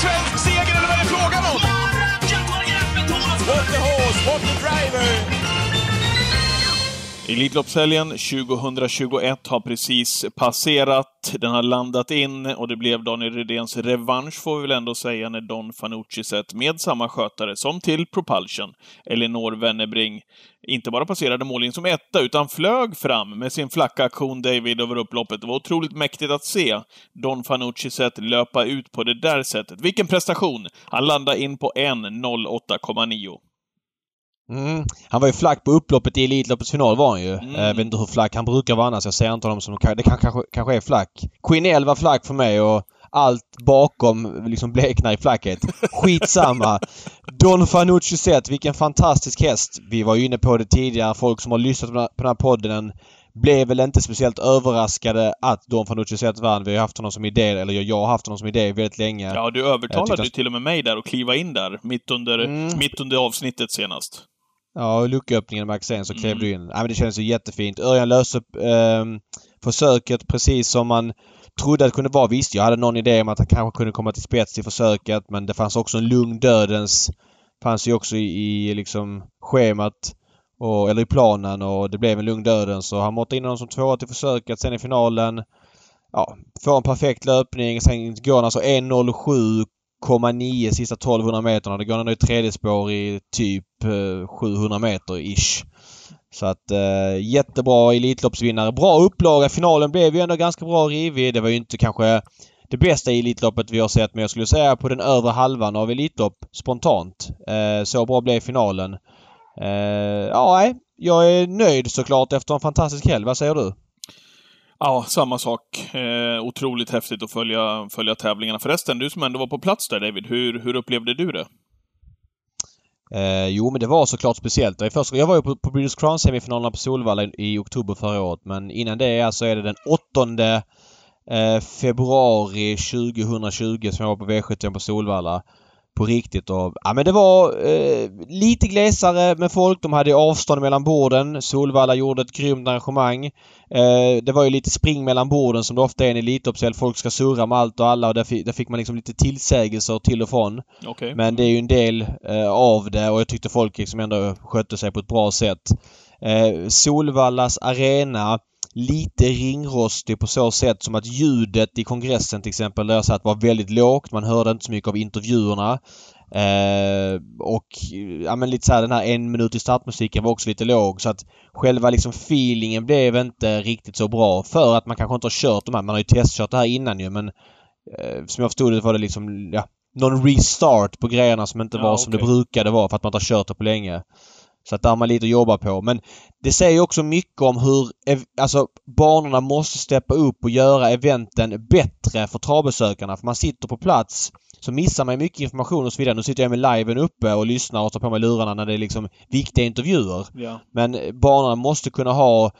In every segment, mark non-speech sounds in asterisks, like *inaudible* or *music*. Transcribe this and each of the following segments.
svensk seger eller vad är det frågan om? What the horse, what the driver! Elitloppshelgen 2021 har precis passerat. Den har landat in och det blev Daniel Redéns revansch får vi väl ändå säga när Don Fanucci sett med samma skötare som till Propulsion, Elinor Wennerbring, inte bara passerade mållinjen som etta utan flög fram med sin flacka aktion David över upploppet. Det var otroligt mäktigt att se Don Fanucci sett löpa ut på det där sättet. Vilken prestation! Han landade in på 1.08,9. Mm. Han var ju flack på upploppet i Elitloppets final var han ju. Mm. Jag vet inte hur flack han brukar vara annars. Jag ser inte honom som... Det kan, kanske, kanske är flack. Queen var flack för mig och allt bakom liksom bleknar i flackhet. Skitsamma. *laughs* Don Fanucci sett, vilken fantastisk häst. Vi var ju inne på det tidigare. Folk som har lyssnat på den här podden blev väl inte speciellt överraskade att Don Fanucci sett vann. Vi har haft honom som idé, eller jag har haft honom som idé väldigt länge. Ja, du övertalade ju till och med mig där att kliva in där, mitt under, Mm. mitt under avsnittet senast. Ja, lucköppningen med Axén så klev Mm. du in. Ja, men det kändes ju jättefint. Örjan löste eh, försöket precis som man trodde att det kunde vara. Visst, jag hade någon idé om att han kanske kunde komma till spets i försöket men det fanns också en lugn dödens fanns ju också i, i liksom schemat och, eller i planen och det blev en lugn dödens så han måste in honom som tvåa till försöket. Sen i finalen ja, får en perfekt löpning. Sen går han alltså 1.07,9 sista 1200 meterna. Det går ändå i tredje spår i typ eh, 700 meter ish. Så att eh, jättebra Elitloppsvinnare. Bra upplaga. Finalen blev ju ändå ganska bra rivig. Det var ju inte kanske det bästa Elitloppet vi har sett men jag skulle säga på den övre halvan av Elitlopp spontant. Eh, så bra blev finalen. Eh, ja. Jag är nöjd såklart efter en fantastisk helg. Vad säger du? Ja, samma sak. Eh, otroligt häftigt att följa, följa tävlingarna. Förresten, du som ändå var på plats där David, hur, hur upplevde du det? Eh, jo men det var såklart speciellt. Det jag var ju på, på British Crown semifinalerna på Solvalla i, i oktober förra året men innan det alltså är det den 8 eh, februari 2020 som jag var på V71 på Solvalla. På riktigt och ja men det var eh, lite glesare med folk. De hade avstånd mellan borden. Solvalla gjorde ett grymt arrangemang. Eh, det var ju lite spring mellan borden som det ofta är i en Elitloppshelg. Folk ska surra med allt och alla och där, fi- där fick man liksom lite tillsägelser till och från. Okej. Men det är ju en del eh, av det och jag tyckte folk liksom ändå skötte sig på ett bra sätt. Eh, Solvallas arena lite ringrostig på så sätt som att ljudet i kongressen till exempel där jag satt var väldigt lågt. Man hörde inte så mycket av intervjuerna. Eh, och ja men lite så här den här en minut i startmusiken var också lite låg så att själva liksom feelingen blev inte riktigt så bra för att man kanske inte har kört de här. Man har ju testkört det här innan ju men eh, som jag förstod det var det liksom ja, någon restart på grejerna som inte Ja, var som okej. det brukade vara för att man inte har kört det på länge. Så att där har man lite att jobba på. Men det säger också mycket om hur alltså banorna måste steppa upp och göra eventen bättre för travbesökarna. För man sitter på plats så missar man mycket information och så vidare. Nu sitter jag med liven uppe och lyssnar och tar på mig lurarna när det är liksom viktiga intervjuer. Ja. Men banorna måste kunna ha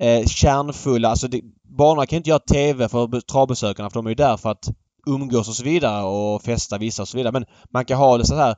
eh, kärnfulla... Alltså det, banorna kan inte göra TV för be- travbesökarna för de är ju där för att umgås och så vidare och festa vissa och så vidare. Men man kan ha det så här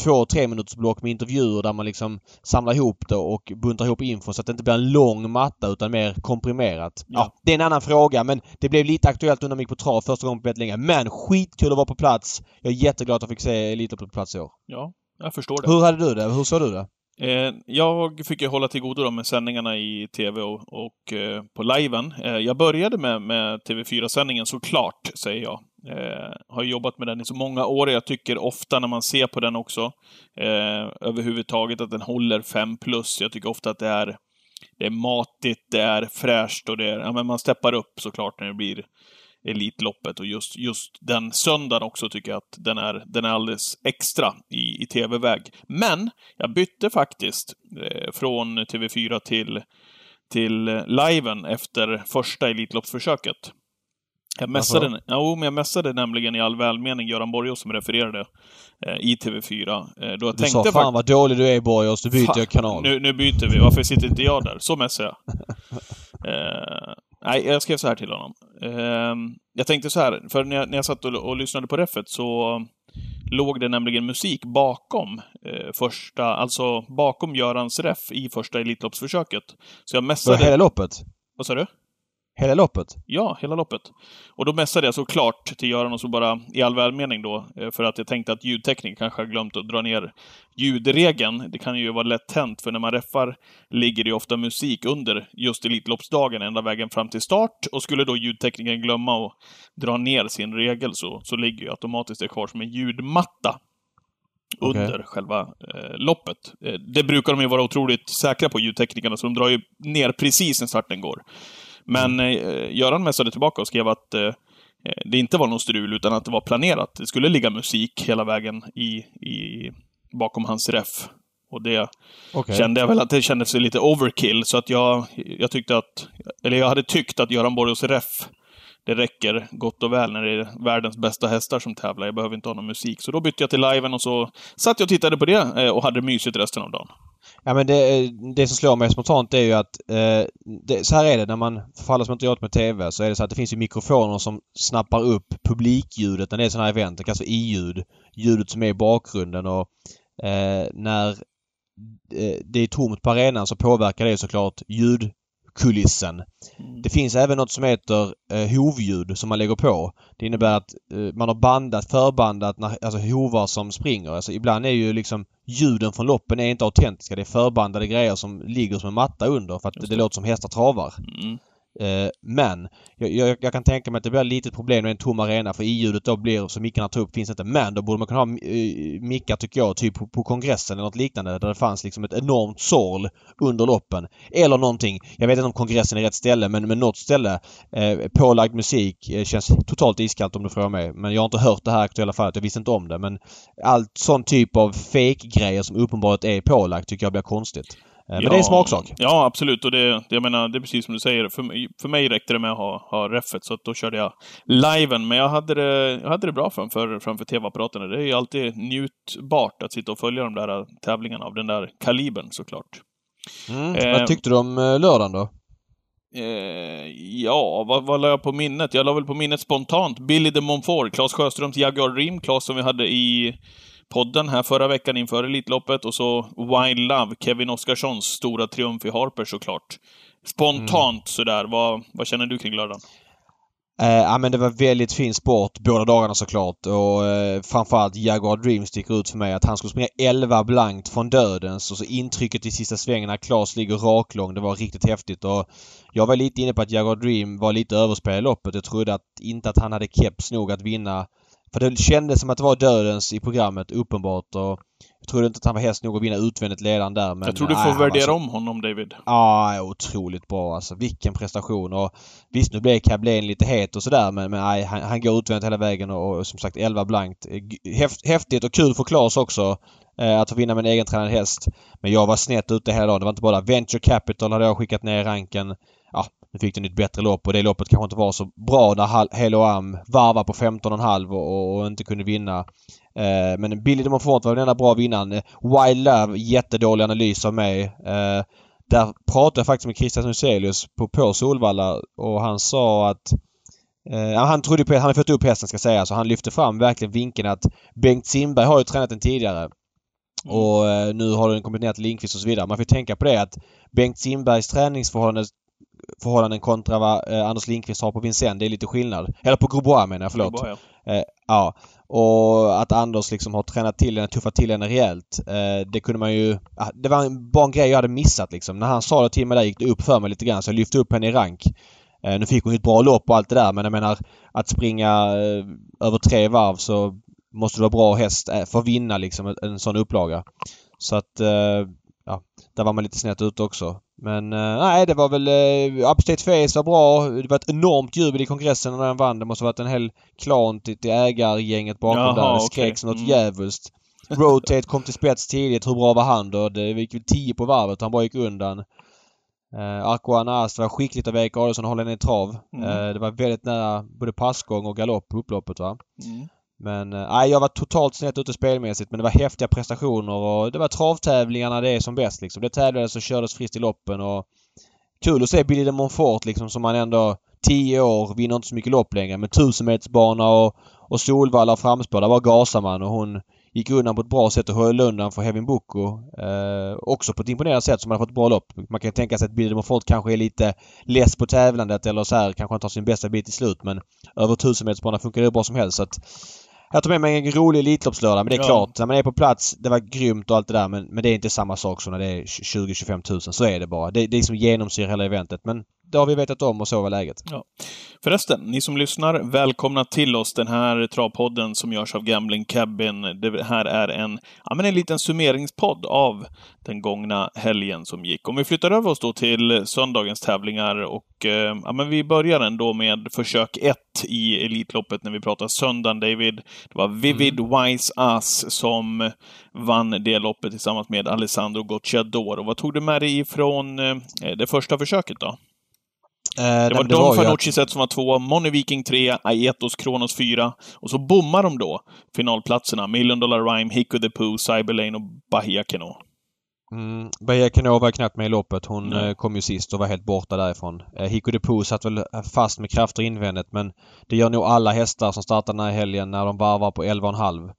två, tre minuters block med intervjuer där man liksom samlar ihop det och buntar ihop info så att det inte blir en lång matta utan mer komprimerat. Ja. Ja. det är en annan fråga men det blev lite aktuellt under mig på trav första gången på väldigt länge. Men skitkul att vara på plats. Jag är jätteglad att jag fick se Elitloppet på plats i år. ja, jag förstår det. Hur hade du det? Hur såg du det? Eh, jag fick ju hålla till godo med sändningarna i TV och, och eh, på liven. Eh, jag började med, med TV4-sändningen såklart, säger jag. Eh, har jobbat med den i så många år och jag tycker ofta när man ser på den också, eh, överhuvudtaget att den håller 5 plus. Jag tycker ofta att det är, det är matigt, det är fräscht och det är, ja men man steppar upp såklart när det blir Elitloppet och just, just den söndagen också tycker jag att den är, den är alldeles extra i, i TV-väg. Men jag bytte faktiskt eh, från TV4 till, till eh, liven efter första Elitloppsförsöket. Jag Varför jo, men jag messade nämligen i all välmening Göran Borgås som refererade eh, i TV4. Eh, då jag Du sa fan vad dålig du är Borgås, du byter Fan, kanal. Nu, nu byter vi. Varför sitter inte jag där? Så messade jag. *laughs* Eh, nej, jag skrev så här till honom. Eh, jag tänkte så här, för när jag, när jag satt och, och lyssnade på refet så låg det nämligen musik bakom eh, första, alltså bakom Görans ref i första Elitloppsförsöket. Så jag För messade... hela loppet? Vad sa du? Hela loppet? Ja, hela loppet. Och då messade jag såklart till Göran och så bara i all välmening då, eh, för att jag tänkte att ljudtekniker kanske har glömt att dra ner ljudregeln. Det kan ju vara lätt hänt, för när man räffar ligger det ofta musik under just Elitloppsdagen ända vägen fram till start. Och skulle då ljudteknikern glömma att dra ner sin regel så, så ligger ju automatiskt det kvar som en ljudmatta under själva eh, loppet. Eh, det brukar de ju vara otroligt säkra på, ljudteknikerna, så de drar ju ner precis när starten går. Men eh, Göran messade tillbaka och skrev att eh, det inte var någon strul, utan att det var planerat. Det skulle ligga musik hela vägen i, i, bakom hans ref. Och det Okej. kände jag väl att det kändes lite overkill, så att jag, jag tyckte att... Eller jag hade tyckt att Göran Borgos ref, det räcker gott och väl när det är världens bästa hästar som tävlar. Jag behöver inte ha någon musik. Så då bytte jag till liven och så satt jag och tittade på det eh, och hade mysigt resten av dagen. Ja men det, eh, det som slår mig spontant är ju att eh, det, så här är det när man, för alla som inte gjort med TV, så är det så att det finns ju mikrofoner som snappar upp publikljudet när det är sådana här event. Det kallas för i-ljud. Ljudet som är i bakgrunden och eh, när eh, det är tomt på arenan så påverkar det såklart ljud ljudkulissen. Det finns även något som heter eh, hovljud som man lägger på. Det innebär att eh, man har bandat, förbandat när, alltså hovar som springer. Alltså ibland är ju liksom ljuden från loppen är inte autentiska. Det är förbandade grejer som ligger som en matta under för att det. det. låter som hästar travar. Mm. Eh, men jag, jag, jag kan tänka mig att det blir ett litet problem med en tom arena för i-ljudet då blir, som mickarna tar upp, finns inte. Men då borde man kunna ha uh, mickar tycker jag, typ på, på kongressen eller något liknande där det fanns liksom ett enormt sorl under loppen. Eller någonting. Jag vet inte om kongressen är rätt ställe men, men något ställe. Eh, pålagd musik eh, känns totalt iskallt om du frågar mig. Men jag har inte hört det här aktuella fallet. Jag visste inte om det. Men allt sån typ av fake-grejer som uppenbart är pålagt tycker jag blir konstigt. Eh, men det är en smaksak. Ja, absolut. Och det, det, jag menar, det är precis som du säger. För, mig- för mig räckte det med att ha, ha reffet, så att då körde jag liven. Men jag hade det, jag hade det bra framför, framför tv-apparaterna. Det är ju alltid njutbart att sitta och följa de där tävlingarna av den där kalibern, såklart. Mm. Eh, Vad tyckte du om eh, lördagen då? Eh, ja, vad, vad la jag på minnet? Jag la väl på minnet spontant Billy de Montfort, Claes Sjöströms Jaguar Dream, Claes som vi hade i podden här förra veckan inför Elitloppet, och så Wild Love, Kevin Oskarssons stora triumf i Harper såklart. Spontant sådär, vad, vad känner du kring lördagen? Eh, ja men det var väldigt fin sport båda dagarna såklart och eh, framförallt Jaguar Dream sticker ut för mig. Att han skulle springa 11 blankt från dödens och så intrycket i sista svängen när Klas ligger raklång. Det var riktigt häftigt och jag var lite inne på att Jaguar Dream var lite överspelad i loppet. Jag trodde att, inte att han hade keps nog att vinna. För det kändes som att det var dödens i programmet uppenbart och jag trodde inte att han var häst nog att vinna utvändigt ledaren där men... jag tror du nej, får var värdera så- om honom, David. Ja, otroligt bra alltså. Vilken prestation. Och visst, nu blev Cablén lite het och sådär men, men nej, han, han går utvänt hela vägen och, och som sagt 11 blankt. Eh, Häft, häftigt och kul för Claes också eh, att få vinna med en egentränad häst. Men jag var snett ute hela dagen. Det var inte bara Venture Capital hade jag skickat ner i ranken. Nu fick den ett bättre lopp och det loppet kanske inte var så bra när Hal- Halo Am varvade på 15,5 och, och, inte kunde vinna. Eh, men Billy de Montfort var den enda bra vinnaren. Wild Love, jättedålig analys av mig. Eh, där pratade jag faktiskt med Christian Huselius på, på Solvalla och han sa att ja, han trodde på han hade fått upp hästen ska säga så han lyfte fram verkligen vinkeln att Bengt Simberg har ju tränat den tidigare. Och eh, nu har den kommit ner till Lindqvist och så vidare. Man får ju tänka på det att Bengt Simbergs träningsförhållanden förhållanden kontra vad eh, Anders Lindqvist har på Vincennes, det är lite skillnad. Eller på Grosbois menar jag, förlåt. Bra, ja. Eh, ja. Och att Anders liksom har tränat till henne, tuffat till henne rejält. Eh, det kunde man ju... ah, Det var en, bara en grej jag hade missat liksom. När han sa det till mig där gick det upp för mig lite grann så jag lyfte upp henne i rank. Eh, nu fick hon ju ett bra lopp och allt det där men jag menar att springa eh, över tre varv så måste du vara bra häst eh, för att vinna liksom en, en sån upplaga. Så att... Ja, där var man lite snett ut också. Men eh, nej, det var väl... Uh, Upstate Face var bra. Det var ett enormt jubel i kongressen när den vann. Det måste ha varit en hel klan till, till ägargänget bakom Jaha, där. Det skrek som något Mm. djävulskt. Rotate kom till spets tidigt. Hur bra var han då? Det gick väl 10 på varvet. Han bara gick undan. Uh, Aquana Ast var skickligt av Erik Adolfsson att hålla henne i trav. Mm. Eh, det var väldigt nära både passgång och galopp på upploppet va. Mm. Men eh, nej, jag var totalt snett ute spelmässigt men det var häftiga prestationer och det var travtävlingarna det är som bäst liksom. Det tävlades och kördes friskt i loppen och kul att se Billy de Montfort liksom som man ändå 10 år, vinner inte så mycket lopp längre men tusenmetersbana och, och Solvalla och framspår, där var gasar man och hon gick undan på ett bra sätt och höll undan för Hevin Boko. Eh, också på ett imponerande sätt som hade fått ett bra lopp. Man kan tänka sig att Billy Moffort kanske är lite less på tävlandet eller så här kanske han tar sin bästa bit i slut men över tusenmetersbana funkar det hur bra som helst. Så att, jag tar med mig en rolig Elitloppslördag men det är ja. klart, när man är på plats, det var grymt och allt det där men, men det är inte samma sak som när det är 20-25 tusen. Så är det bara. Det, det är som genomsyrar hela eventet. Men det har vi vetat om och så var läget. Ja. Förresten, ni som lyssnar, välkomna till oss. Den här travpodden som görs av Gambling Cabin. Det här är en, ja, men en liten summeringspodd av den gångna helgen som gick. Om vi flyttar över oss då till söndagens tävlingar och eh, ja, men vi börjar ändå med försök 1 i Elitloppet när vi pratar söndagen, David. Det var Vivid mm. Wise Us som vann det loppet tillsammans med Alessandro Gocciador. vad tog du med dig ifrån eh, det första försöket då? Eh, det var Don Fanucci att... som var två, Money Viking 3, Aetos Kronos 4. Och så bommar de då finalplatserna. Million Dollar Rhyme, Hicko the Pooh, Cyberlane och Bahia Keno. Mm, Bahia Keno var knappt med i loppet. Hon mm. kom ju sist och var helt borta därifrån. Eh, the Pooh satt väl fast med krafter invändigt men det gör nog alla hästar som startar den här helgen när de varvar på 11,5.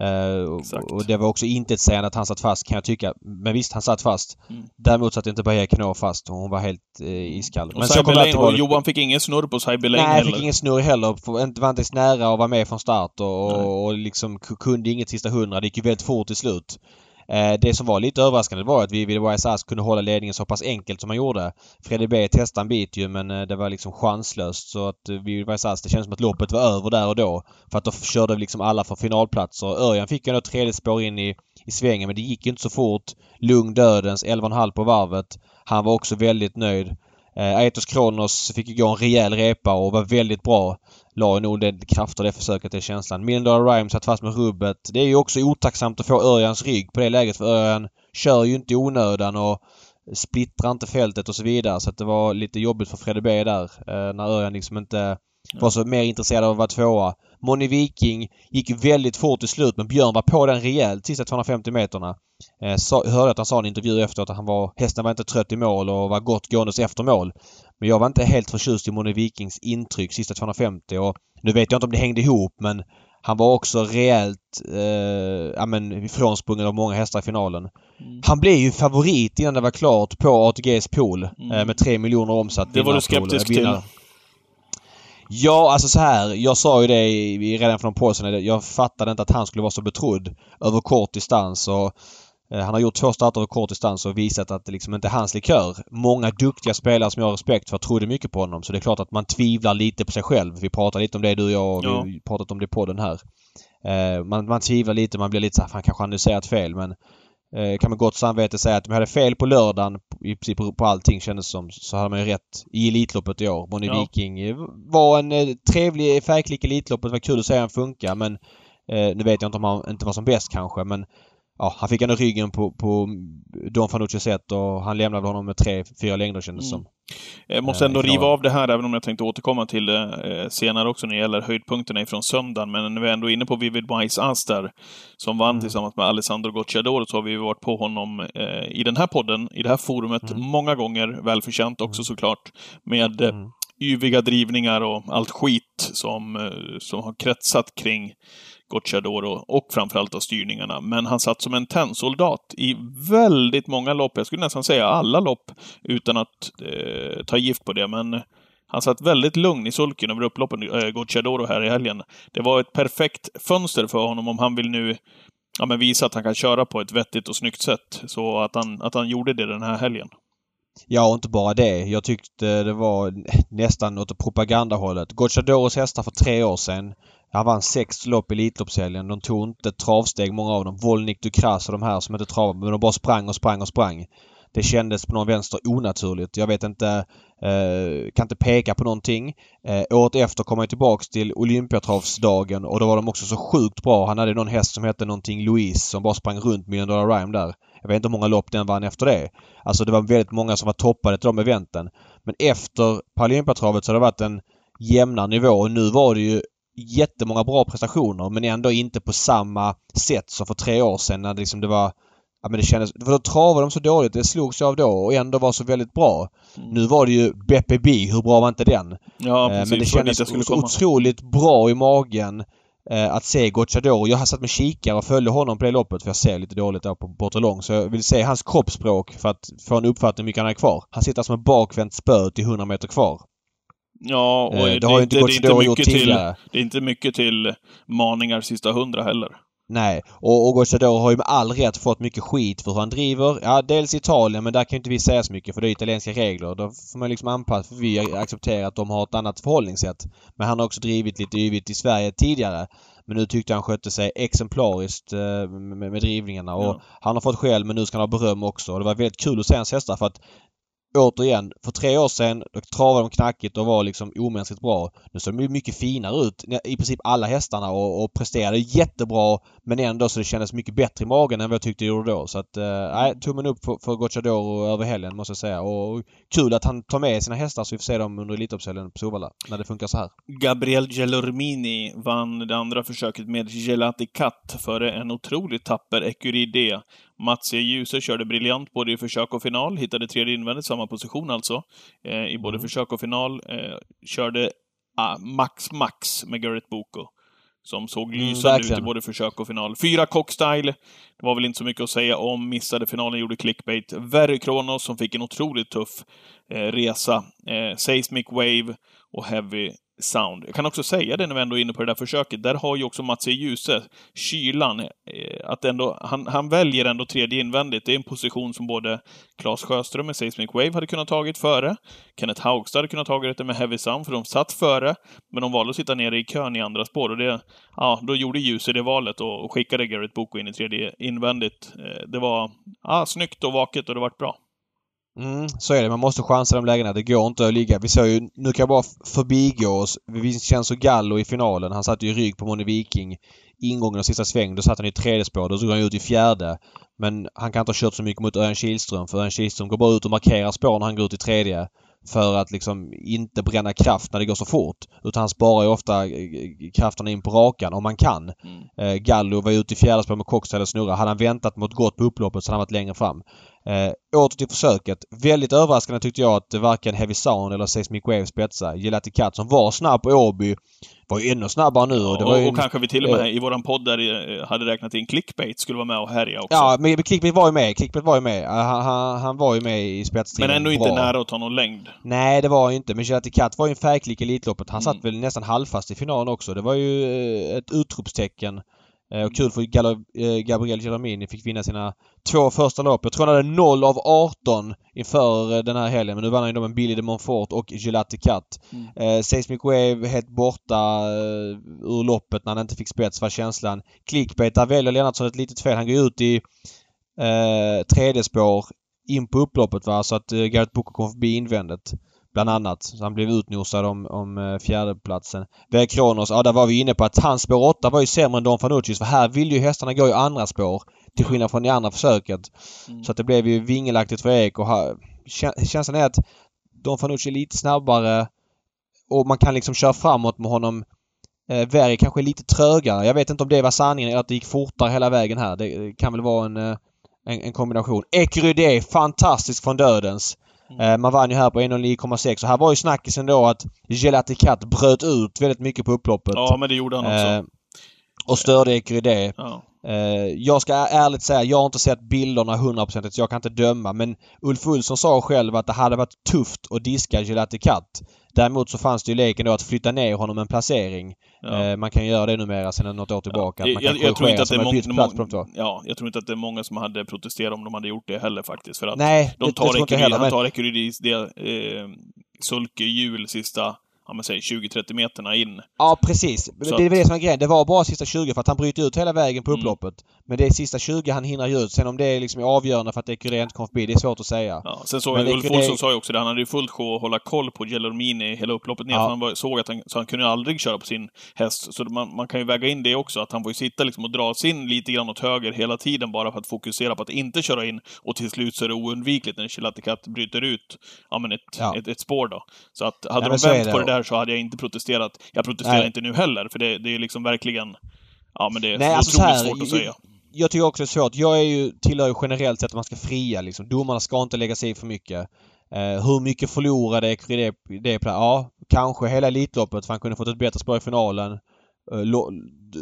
Uh, och det var också inte ett sägande att han satt fast kan jag tycka. Men visst, han satt fast. Mm. Däremot satt inte Bahia Knorr fast. Hon var helt uh, iskall. Men så kom och Johan fick ingen snurr på Cyberlane heller? Nej, fick ingen snurr heller. Inte var inte ens nära att vara med från start och, och, och liksom kunde inget sista hundra. Det gick ju väldigt fort till slut. Eh, det som var lite överraskande var att vi vid YSAS kunde hålla ledningen så pass enkelt som man gjorde. Freddy B testade en bit ju men eh, det var liksom chanslöst så att eh, vid YSAS det kändes som att loppet var över där och då. För att då körde liksom alla för finalplatser. Örjan fick ju ändå tredje spår in i, i svängen men det gick inte så fort. Lugn dödens 11,5 på varvet. Han var också väldigt nöjd. Aetos Kronos fick ju gå en rejäl repa och var väldigt bra. La nog den krafter det försöket, det känslan. Dollar Rhyme satt fast med rubbet. Det är ju också otacksamt att få Örjans rygg på det läget för Örjan kör ju inte i onödan och splittrar inte fältet och så vidare. Så att det var lite jobbigt för Fredde B där eh, när Örjan liksom inte var så mer intresserad av att vara tvåa. Moni Viking gick väldigt fort till slut men Björn var på den rejält sista 250 meterna. Eh, sa, hörde att han sa i en intervju efteråt att han var, hästen var inte trött i mål och var gott gåendes efter mål. Men jag var inte helt förtjust i Moni Vikings intryck sista 250 och nu vet jag inte om det hängde ihop men han var också rejält eh, ja, men, ifrånsprungen av många hästar i finalen. Mm. Han blev ju favorit innan det var klart på ATGs pool eh, mm. eh, med 3 miljoner omsatt. Det var du skeptisk till? Ja, alltså så här. Jag sa ju det redan för någon. Jag fattade inte att han skulle vara så betrodd över kort distans och eh, han har gjort två starter över kort distans och visat att det liksom inte är hans likör. Många duktiga spelare som jag har respekt för trodde mycket på honom. Så det är klart att man tvivlar lite på sig själv. Vi pratade lite om det du och jag och ja. vi pratat om det på den här. Eh, man, man tvivlar lite, man blir lite såhär, fan kanske han analyserat fel men Eh, kan med gott samvete säga att om jag hade fel på lördagen i princip på allting kändes som så hade man ju rätt i Elitloppet i år. Bonnie ja. Viking eh, var en eh, trevlig färgklick i Elitloppet. Det var kul att se han funka men eh, nu vet jag inte om han inte var som bäst kanske men ja, han fick ändå ryggen på, på Don Fanucci sätt och han lämnade honom med tre, fyra längder kändes mm. som. Jag måste ändå riva av det här, även om jag tänkte återkomma till det eh, senare också när det gäller höjdpunkterna ifrån söndagen. Men när vi är ändå inne på Vivid Wise Aster, som vann mm. tillsammans med Alessandro Gocciador, så har vi varit på honom eh, i den här podden, i det här forumet, mm. många gånger. Välförtjänt också mm. såklart. Med eh, mm. yviga drivningar och allt skit som, eh, som har kretsat kring Gocciadoro och framförallt av styrningarna. Men han satt som en tennsoldat i väldigt många lopp. Jag skulle nästan säga alla lopp utan att eh, ta gift på det. Men han satt väldigt lugn i sulken över upploppen, eh, Gocciadoro, här i helgen. Det var ett perfekt fönster för honom om han vill nu ja, men visa att han kan köra på ett vettigt och snyggt sätt. Så att han, att han gjorde det den här helgen. Ja, och inte bara det. Jag tyckte det var nästan åt propagandahållet. Gocciadoros hästar för tre år sedan han vann sex lopp i Elitloppshelgen. De tog inte travsteg många av dem. Volnik Dukras och de här som inte travade men de bara sprang och sprang och sprang. Det kändes på någon vänster onaturligt. Jag vet inte, eh, kan inte peka på någonting. Eh, året efter kom han tillbaks till Olympiatravsdagen och då var de också så sjukt bra. Han hade någon häst som hette någonting Louise som bara sprang runt med Dollar Rhyme där. Jag vet inte hur många lopp den vann efter det. Alltså det var väldigt många som var toppade till de eventen. Men efter Paralympiatravet så har det varit en jämnare nivå och nu var det ju jättemånga bra prestationer men ändå inte på samma sätt som för tre år sedan när det liksom det var Ja men det kändes... För då travade de så dåligt. Det slogs av då och ändå var så väldigt bra. Mm. Nu var det ju Beppe B. Hur bra var inte den? Ja, precis, men det kändes så otroligt bra i magen. Eh, att se Gocciadoro. Jag har satt med kikare och följde honom på det loppet för jag ser lite dåligt där på bortre lång. Så jag vill se hans kroppsspråk för att få en uppfattning hur mycket han är kvar. Han sitter som en bakvänt spö till 100 meter kvar. Ja, och Eh, det det, har ju inte dåligt gjort till, tidigare. det är inte mycket till maningar sista hundra heller. Nej, och, och Gocciadoro har ju med all rätt fått mycket skit för hur han driver. Ja, dels Italien men där kan ju inte vi säga så mycket för det är italienska regler. Då får man liksom anpassa, för vi accepterar att de har ett annat förhållningssätt. Men han har också drivit lite yvigt i Sverige tidigare. Men nu tyckte han skötte sig exemplariskt eh, med, med drivningarna och Ja. han har fått skäll men nu ska han ha beröm också. Och det var väldigt kul att se hans hästar för att återigen, för tre år sedan då travade de knackigt och var liksom omänskligt bra. Nu ser de ju mycket finare ut, i princip alla hästarna och, och presterade jättebra men ändå så det kändes mycket bättre i magen än vad jag tyckte det gjorde då. Så att, eh, nej, tummen upp för, för Gocciadoro över helgen måste jag säga. Och kul att han tar med sina hästar så vi får se dem under Elitloppshelgen på Solvalla, när det funkar så här. Gabriel Gelormini vann det andra försöket med Gelati Cat före en otroligt tapper Ecuride. Mats E. Djuse körde briljant både i försök och final, hittade tredje invändigt, samma position alltså, eh, i både försök och final. Eh, körde ah, max max med Garrett Boko. Som såg Mm, lysande ut i både försök och final. Fyra cockstyle. Det var väl inte så mycket att säga om. Missade finalen, gjorde clickbait. Very Kronos som fick en otroligt tuff eh, resa. Eh, Seismic Wave och Heavy Sound. Jag kan också säga det när vi ändå är inne på det där försöket. Där har ju också Mats E. Djuse, kylan, eh, att ändå, han, han väljer ändå tredje invändigt. Det är en position som både Claes Sjöström med Seismic Wave hade kunnat tagit före. Kenneth Haugstad hade kunnat tagit det med Heavy Sound, för de satt före. Men de valde att sitta nere i kön i andra spår och det, ja, då gjorde Djuse det valet och, och skickade Garrett Boko in i tredje invändigt. Eh, det var, ja, snyggt och vaket och det vart bra. Mm, så är det. Man måste chansa de lägena. Det går inte att ligga. Vi såg ju, nu kan jag bara förbigå oss. Vi känns så Gallo i finalen. Han satt ju i rygg på Moni Viking. Ingången av sista sväng. Då satt han i tredje spår. Då drog han ut i fjärde. Men han kan inte ha kört så mycket mot Örjan Kihlström. För Örjan Kihlström går bara ut och markerar spår när han går ut i tredje. För att liksom inte bränna kraft när det går så fort. Utan han sparar ju ofta eh, krafterna in på rakan om man kan. Mm. Eh, Gallo var ute i fjärde spår med cocktail och snurra. Hade han väntat mot gott på upploppet så hade han varit längre fram. Eh, åter till försöket. Väldigt överraskande tyckte jag att varken Heavy Sound eller Seismic Wave spetsade. Gelati Cat som var snabb på Åby var ju ännu snabbare nu. Var och, en- kanske vi till och med eh, i våran podd där eh, hade räknat in clickbait skulle vara med och härja också. Ja, men Clickbait var ju med. Clickbait var ju med. Eh, Han, han, han var ju med i spetsstriden. men ändå inte bra. nära att ta någon längd. Nej, det var ju inte. Men Gelati Cat var ju en färgklick i Elitloppet. Han Mm. satt väl nästan halvfast i finalen också. Det var ju eh, ett utropstecken. Eh, Och kul för eh, Gabriel Gelormini fick vinna sina två första lopp. Jag tror han hade 0 av 18 inför eh, den här helgen. Men nu vann han ju med Billy de Montfort och Gelati Cat. Mm. Eh, Seismic Wave helt borta eh, ur loppet när han inte fick spets var känslan. Clickbait, där väljer Lennartsson ett litet fel. Han går ut i eh, tredje spår in på upploppet va, så att eh, Garrett Booker kom förbi invändet. Bland annat. Så han blev utnosad om, om eh, fjärdeplatsen. Väg Kronos, ja där var vi inne på att hans spår 8 var ju sämre än Don Fanuccis för här vill ju hästarna gå i andra spår. Till skillnad från det andra försöket. Mm. Så att det blev ju vingelaktigt för Ek och kä- känslan är att Don Fanucci är lite snabbare och man kan liksom köra framåt med honom. Eh, Verri kanske är lite trögare. Jag vet inte om det var sanningen eller att det gick fortare hela vägen här. Det kan väl vara en, eh, en, en kombination. Ecurydé, fantastisk från dödens. Mm. Eh, man vann ju här på 1.09,6 och här var ju snackisen då att Gelati Cat bröt ut väldigt mycket på upploppet. Ja, men det gjorde han också. Eh, och störde Ecurydé. ja. Eh, jag ska ärligt säga, jag har inte sett bilderna 100% så jag kan inte döma. Men Ulf Olsson sa själv att det hade varit tufft att diska Gelati Cat. Däremot så fanns det ju leken då att flytta ner honom en placering. Ja. Eh, man kan göra det numera sedan något år tillbaka. Kan jag, jag tror inte att det är många, två. ja, jag tror inte att det är många som hade protesterat om de hade gjort det heller faktiskt. För att Nej, de det, det tar inte jag Ecurydis, heller. han Men, tar Ecurydis det eh, sulkehjul sista, ja men säg 20-30 meterna in. ja, precis. Så det är väl det som är grejen. Det var bara sista 20 för att han bryter ut hela vägen på Mm. upploppet. Men det är sista 20 han ju ut. Sen om det är liksom avgörande för att Ecurydé inte kom förbi, det är svårt att säga. Ja, sen såg jag, Ulf Olsson sa ju också det, han hade ju fullt sjå att hålla koll på Gelormini hela upploppet ner, Ja. han var, såg att han, så han kunde aldrig köra på sin häst. Så man, man kan ju väga in det också, att han får ju sitta liksom och dra sin lite grann åt höger hela tiden bara för att fokusera på att inte köra in och till slut så är det oundvikligt när Chilatikat bryter ut ja, men ett, Ja. ett, ett spår då. Så att hade men de vänt det. på det där så hade jag inte protesterat. Jag protesterar Nej. inte nu heller, för det, det är liksom verkligen Ja men det är Nej, alltså så otroligt här, svårt att säga. jag tycker också det är svårt. Jag är ju, tillhör ju generellt sett att man ska fria liksom. Domarna ska inte lägga sig i för mycket. Eh, hur mycket förlorade Ecurydé det? Ja, kanske hela Elitloppet för han kunde fått ett bättre spår i finalen. eh, lo,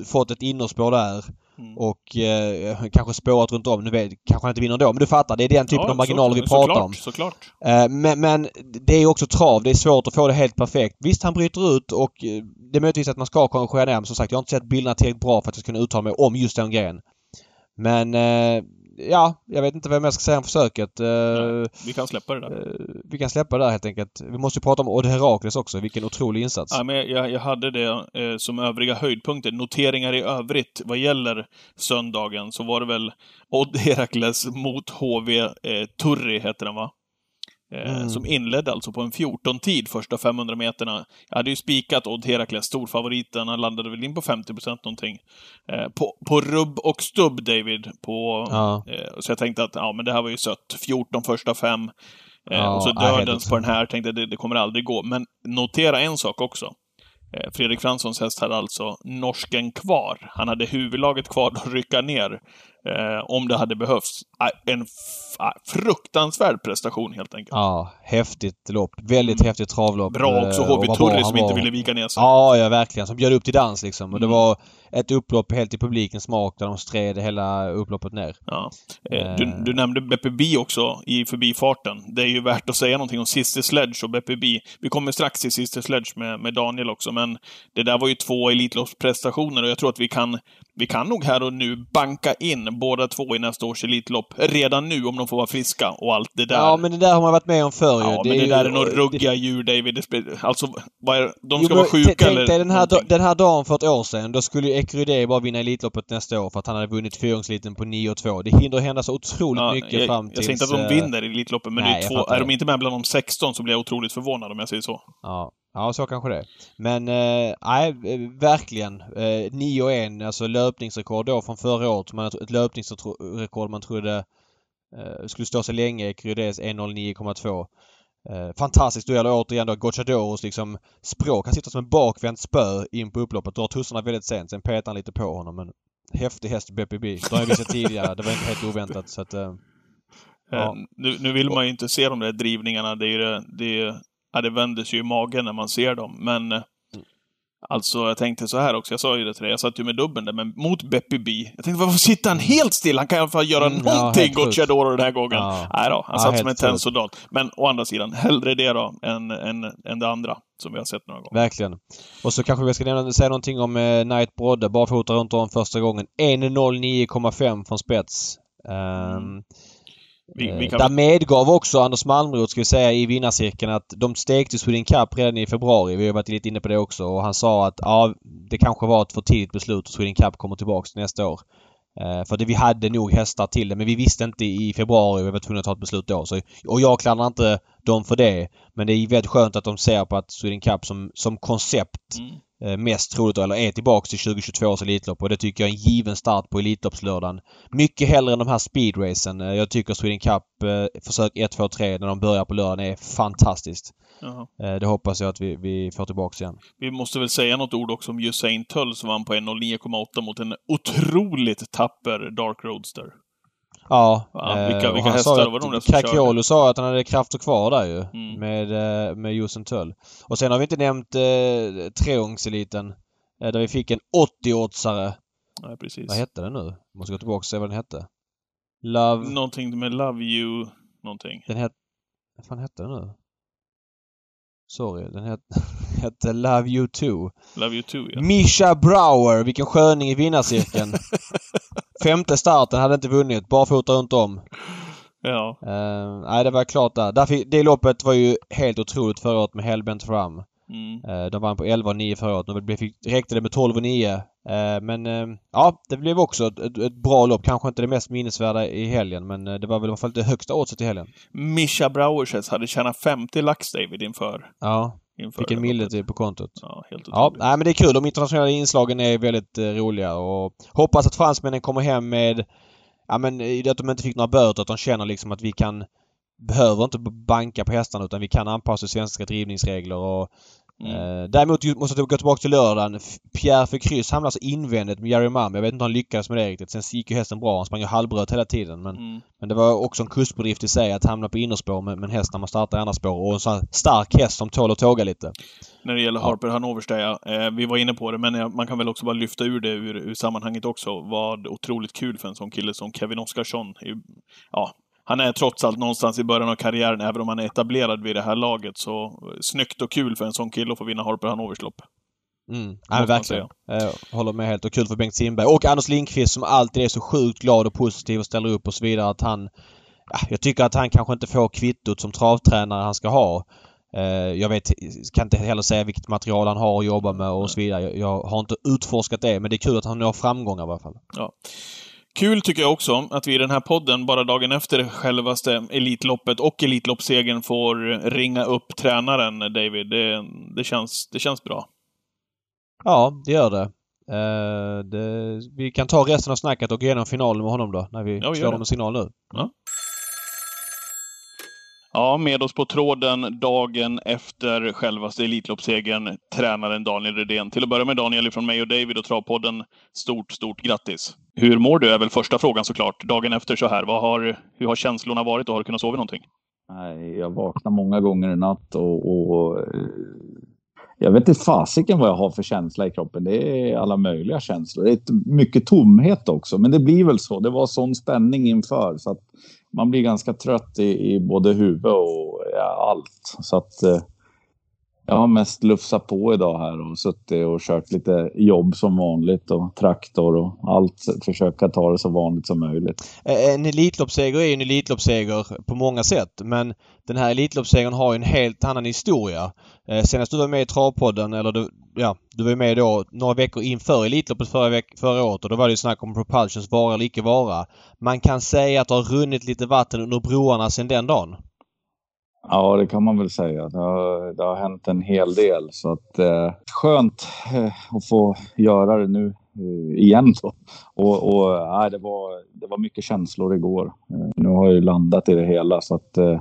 fått ett innerspår där. Mm. Och eh, kanske spårat runt om. Nu vet, kanske han inte vinner då, men du fattar. Det är den typen Ja, av marginaler så, vi pratar såklart, om. Såklart. Eh, men, men det är också trav. Det är svårt att få det helt perfekt. Visst, han bryter ut och eh, det är möjligtvis att man ska korrigera ner. Men som sagt, jag har inte sett bilderna tillräckligt bra för att jag ska kunna uttala mig om just den grejen. Men eh, ja, jag vet inte vad jag ska säga om försöket. Eh, Nej. Vi kan släppa det där. eh, vi kan släppa det där helt enkelt. Vi måste ju prata om Odd Herakles också. Vilken otrolig insats. Ja, men jag, jag hade det eh, som övriga höjdpunkter. Noteringar i övrigt vad gäller söndagen så var det väl Odd Herakles mot HV eh, Turri, heter den va? Eh, Mm. Som inledde alltså på en 14-tid första 500 meterna. Jag hade ju spikat Odd Herakles, storfavoriten. Han landade väl in på 50 någonting. Eh, på, på rubb och stubb, David. På, Ja. eh, så jag tänkte att ja, men det här var ju sött. 14 första fem. Eh, Ja, och så dödens på den här. Tänkte det, det kommer aldrig gå. Men notera en sak också. Eh, Fredrik Franssons häst hade alltså norsken kvar. Han hade huvudlaget kvar att rycka ner eh, om det hade behövts. Ah, En ah, fruktansvärd prestation helt enkelt. Ja, häftigt lopp. Väldigt Mm. häftigt travlopp. Bra också Eh, vad bra Turri som inte ville vika ner sig. Ja, ja verkligen. Som bjöd upp till dans liksom. Och det Mm. var ett upplopp helt i publikens smak där de stred hela upploppet ner. Ja. Eh, Du, du nämnde Beppe B också i förbifarten. Det är ju värt att säga någonting om Sister Sledge och Beppe B. Vi kommer strax till Sister Sledge med, med Daniel också, men det där var ju två Elitloppsprestationer och jag tror att vi kan, vi kan nog här och nu banka in båda två i nästa års Elitlopp redan nu om de får vara friska och allt det där. Ja, men det där har man varit med om förr ju. Ja, men det är där ju- är nog det- ruggiga djur, David. Det alltså, vad är, de Jo, ska men vara sjuka Tänk eller dig den här, den här dagen för ett år sedan. Då skulle ju Ecurydé bara vinna Elitloppet nästa år för att han hade vunnit fyrhjulsliten på 9 och 2. Det hinner hända så otroligt Ja, mycket jag, fram jag tills... säger inte att de eh, vinner i Elitloppet, men nej, det är jag två, är de det. inte med bland de 16 så blir jag otroligt förvånad om jag säger så. Ja, ja så kanske det. Men eh, nej, eh, verkligen. Eh, 9 och 1, alltså löpningsrekord då från förra året. Man, ett löpningsrekord man trodde eh, skulle stå sig länge. Ecurydés 1.09,2. Eh, fantastiskt duell och återigen då Gocciadoros liksom språk. Han sitter som en bakvänt spö in på upploppet. Drar tussarna väldigt sent. Sen petar han lite på honom. Men häftig häst BPB. Det har jag visat tidigare. Det var inte helt oväntat. Så att, eh, Ja. Eh, Nu, nu vill man ju inte se de där drivningarna. Det, är ju det, det, är- ja, det vänder sig ju i magen när man ser dem. Men eh, Mm. alltså, jag tänkte så här också. Jag sa ju det till dig. Jag satt ju med dubben där, men mot Beppe B. Jag tänkte, varför sitter han helt still? Han kan i alla fall göra Mm, ja, någonting, helt sjukt. Gocciadoro, den här gången. Ja. Nej då, han Ja, satt som en tennsoldat. Men å andra sidan, hellre det då, än, än, än det andra. Som vi har sett några gånger. Verkligen. Och så kanske vi ska nämna, säga någonting om eh, Knight Brodde. Barfota runt om första gången. 1.09,5 från spets. Ehm, Vi, eh, vi kan Där medgav också Anders Malmroth, ska vi säga, i vinnarcirkeln att de steg till Sweden Cup redan i februari. Vi har varit lite inne på det också. Och han sa att ja, det kanske var ett för tidigt beslut och Sweden Cup kommer tillbaks nästa år. Eh, för det, vi hade nog hästar till det men vi visste inte i februari och vi var tvungna att ta ett beslut då. Så, och jag klandrar inte dem för det. Men det är väldigt skönt att de ser på att Sweden Cup som, som koncept Mm. eh, mest troligt eller är tillbaks till 2022 års Elitlopp och det tycker jag är en given start på Elitloppslördagen. Mycket hellre än de här speedracen. Eh, Jag tycker Sweden Cup eh, försök 1, 2, 3 när de börjar på lördagen är fantastiskt. Eh, det hoppas jag att vi, vi får tillbaks igen. Vi måste väl säga något ord också om Usain Tull som vann på 1.09,8 mot en otroligt tapper Dark Roadster. Ja, Ja, eh, vilka- och vilka hästar var de där att som Cacchiolo sa att han hade krafter kvar där ju. Mm. Med, eh, med Usain Tull. Och sen har vi inte nämnt eh, Treångseliten. Eh, där vi fick en 80-oddsare. Nej, precis. Vad hette den nu? Måste gå tillbaka och se vad den hette. Love... Någonting med Love You någonting. Den hette... Vad fan hette den nu? Sorry, den hette, *laughs* hette Love You Too. Love You Too, ja. Misha Brower, vilken sköning i vinnarcirkeln. *laughs* Femte starten hade inte vunnit, barfota runt om. Ja. Uh, nej, det var klart där. Därför, det loppet var ju helt otroligt förra året med Hellbent fram. Mm. Uh, de vann på 11 och 9 förra året. Nu räckte det med 12 och 9. Uh, men uh, ja, det blev också ett, ett, bra lopp. Kanske inte det mest minnesvärda i helgen, men det var väl i alla fall det högsta oddset i helgen. Mischa Browers häst hade tjänat 50 lax, David, inför. Ja, inför fick en det mille loppet. till på kontot. Ja, helt Ja, nej, men det är kul. De internationella inslagen är väldigt eh, roliga och hoppas att fransmännen kommer hem med Ja men att de inte fick några böter att de känner liksom att vi kan behöver inte banka på hästarna utan vi kan anpassa svenska drivningsregler och Mm. Däremot måste jag gå tillbaka till lördagen. Pierre för kryss hamnade alltså invändigt med Jerry Mam. Jag vet inte om han lyckades med det riktigt. Sen gick ju hästen bra. Han sprang ju halvbröt hela tiden. Men, mm. men det var också en kustbedrift i sig att hamna på innerspår med, med en häst när man startar i andra spår. Och en sån stark häst som tål att tåga lite. När det gäller Harper ja. Eh, vi var inne på det, men man kan väl också bara lyfta ur det ur, ur sammanhanget också. Vad otroligt kul för en sån kille som Kevin Oskarsson. Ja, han är trots allt någonstans i början av karriären, även om han är etablerad vid det här laget. Så snyggt och kul för en sån kille att få vinna Harper Hanovers lopp. Mm. Ja, verkligen. Jag håller med helt. Och kul för Bengt Simberg. Och Anders Lindqvist som alltid är så sjukt glad och positiv och ställer upp och så vidare. Att han... Ja, jag tycker att han kanske inte får kvittot som travtränare han ska ha. Eh, jag vet, kan inte heller säga vilket material han har att jobba med och så vidare. Jag, jag har inte utforskat det men det är kul att han når framgångar i alla fall. Ja. Kul tycker jag också att vi i den här podden, bara dagen efter självaste Elitloppet och Elitloppssegern, får ringa upp tränaren David. Det, det, känns, det känns bra. Ja, det gör det. Uh, det. Vi kan ta resten av snacket och gå igenom finalen med honom då, när vi ja, slår dem en signal nu. Ja. Ja, med oss på tråden dagen efter självaste Elitloppssegern, tränaren Daniel Redén. Till att börja med Daniel, från mig och David och Travpodden, stort, stort grattis! Hur mår du är väl första frågan såklart. Dagen efter så här, vad har, hur har känslorna varit och har du kunnat sova någonting? Nej, jag vaknar många gånger i natt och, och eh, jag vet inte fasiken vad jag har för känsla i kroppen. Det är alla möjliga känslor. Det är mycket tomhet också, men det blir väl så. Det var sån spänning inför så att man blir ganska trött i, i både huvud och ja, allt. Så att eh, jag har mest lufsat på idag här och suttit och kört lite jobb som vanligt och traktor och allt. Försöka ta det så vanligt som möjligt. Eh, eh, en Elitloppsseger är ju en Elitloppsseger på många sätt men den här Elitloppssegern har ju en helt annan historia. Eh, senast du var med i Travpodden, eller du, ja, du var med då några veckor inför Elitloppet förra, veck förra året och då var det ju snack om Propulsions vara eller icke vara. Man kan säga att det har runnit lite vatten under broarna sedan den dagen. Ja, det kan man väl säga. Det har, det har hänt en hel del så att eh, skönt eh, att få göra det nu eh, igen då. Och, och eh, det, var, det var mycket känslor igår. Eh, nu har jag ju landat i det hela så att eh,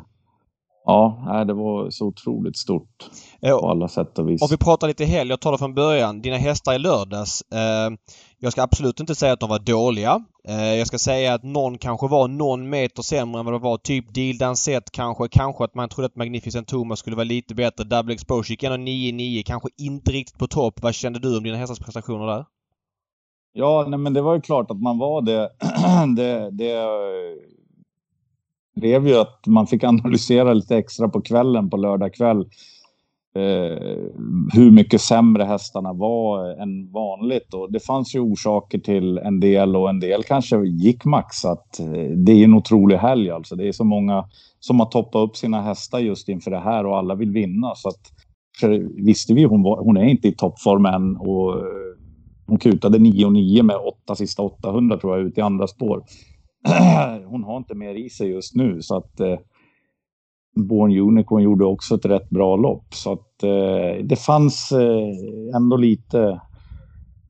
Ja, det var så otroligt stort på alla sätt och vis. Om vi pratar lite helg, jag tar det från början. Dina hästar i lördags. Eh, jag ska absolut inte säga att de var dåliga. Eh, jag ska säga att någon kanske var någon meter sämre än vad det var. Typ Deal Dansett kanske. Kanske att man trodde att Magnificent Thomas skulle vara lite bättre. Double Exposure gick ändå 9-9. Kanske inte riktigt på topp. Vad kände du om dina hästars prestationer där? Ja, nej, men det var ju klart att man var det. *clears throat* det, det blev ju att man fick analysera lite extra på kvällen på lördag kväll. Eh, hur mycket sämre hästarna var än vanligt. Och det fanns ju orsaker till en del och en del kanske gick maxat. Det är en otrolig helg alltså. Det är så många som har toppat upp sina hästar just inför det här och alla vill vinna. Så att, visste vi, hon, var, hon är inte i toppform än och hon kutade 9 och 9 med åtta sista 800 tror jag ut i andra spår. *clears throat* hon har inte mer i sig just nu så att eh, Born Unicorn gjorde också ett rätt bra lopp så att eh, det fanns eh, ändå lite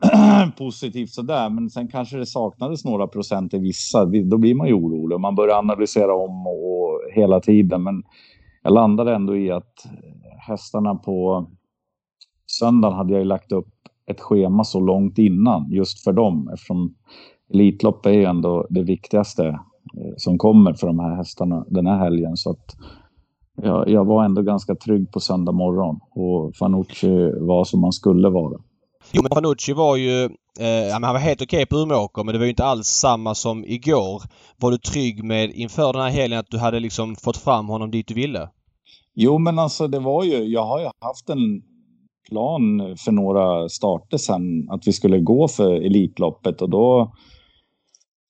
*clears throat* positivt sådär men sen kanske det saknades några procent i vissa. Då blir man ju orolig och man börjar analysera om och, och hela tiden men jag landade ändå i att eh, hästarna på söndagen hade jag lagt upp ett schema så långt innan just för dem eftersom Elitlopp är ju ändå det viktigaste eh, som kommer för de här hästarna den här helgen. Så att jag, jag var ändå ganska trygg på söndag morgon och Fanucci var som man skulle vara. Jo men Fanucci var ju, eh, han var helt okej okay på Umeåker men det var ju inte alls samma som igår. Var du trygg med inför den här helgen att du hade liksom fått fram honom dit du ville? Jo men alltså det var ju, jag har ju haft en plan för några starter sen att vi skulle gå för Elitloppet och då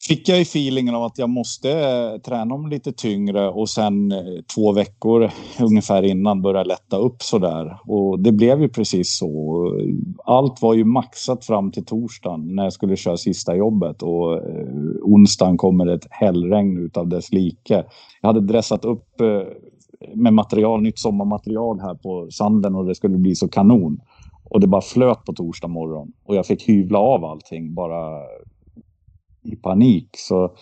fick jag ju feelingen av att jag måste eh, träna om lite tyngre och sen eh, två veckor ungefär innan börja lätta upp sådär. Och det blev ju precis så. Allt var ju maxat fram till torsdagen när jag skulle köra sista jobbet och eh, onsdagen kommer ett hällregn utav dess like. Jag hade dressat upp eh, med material, nytt sommarmaterial här på sanden och det skulle bli så kanon. Och det bara flöt på torsdag morgon och jag fick hyvla av allting bara i panik. Så,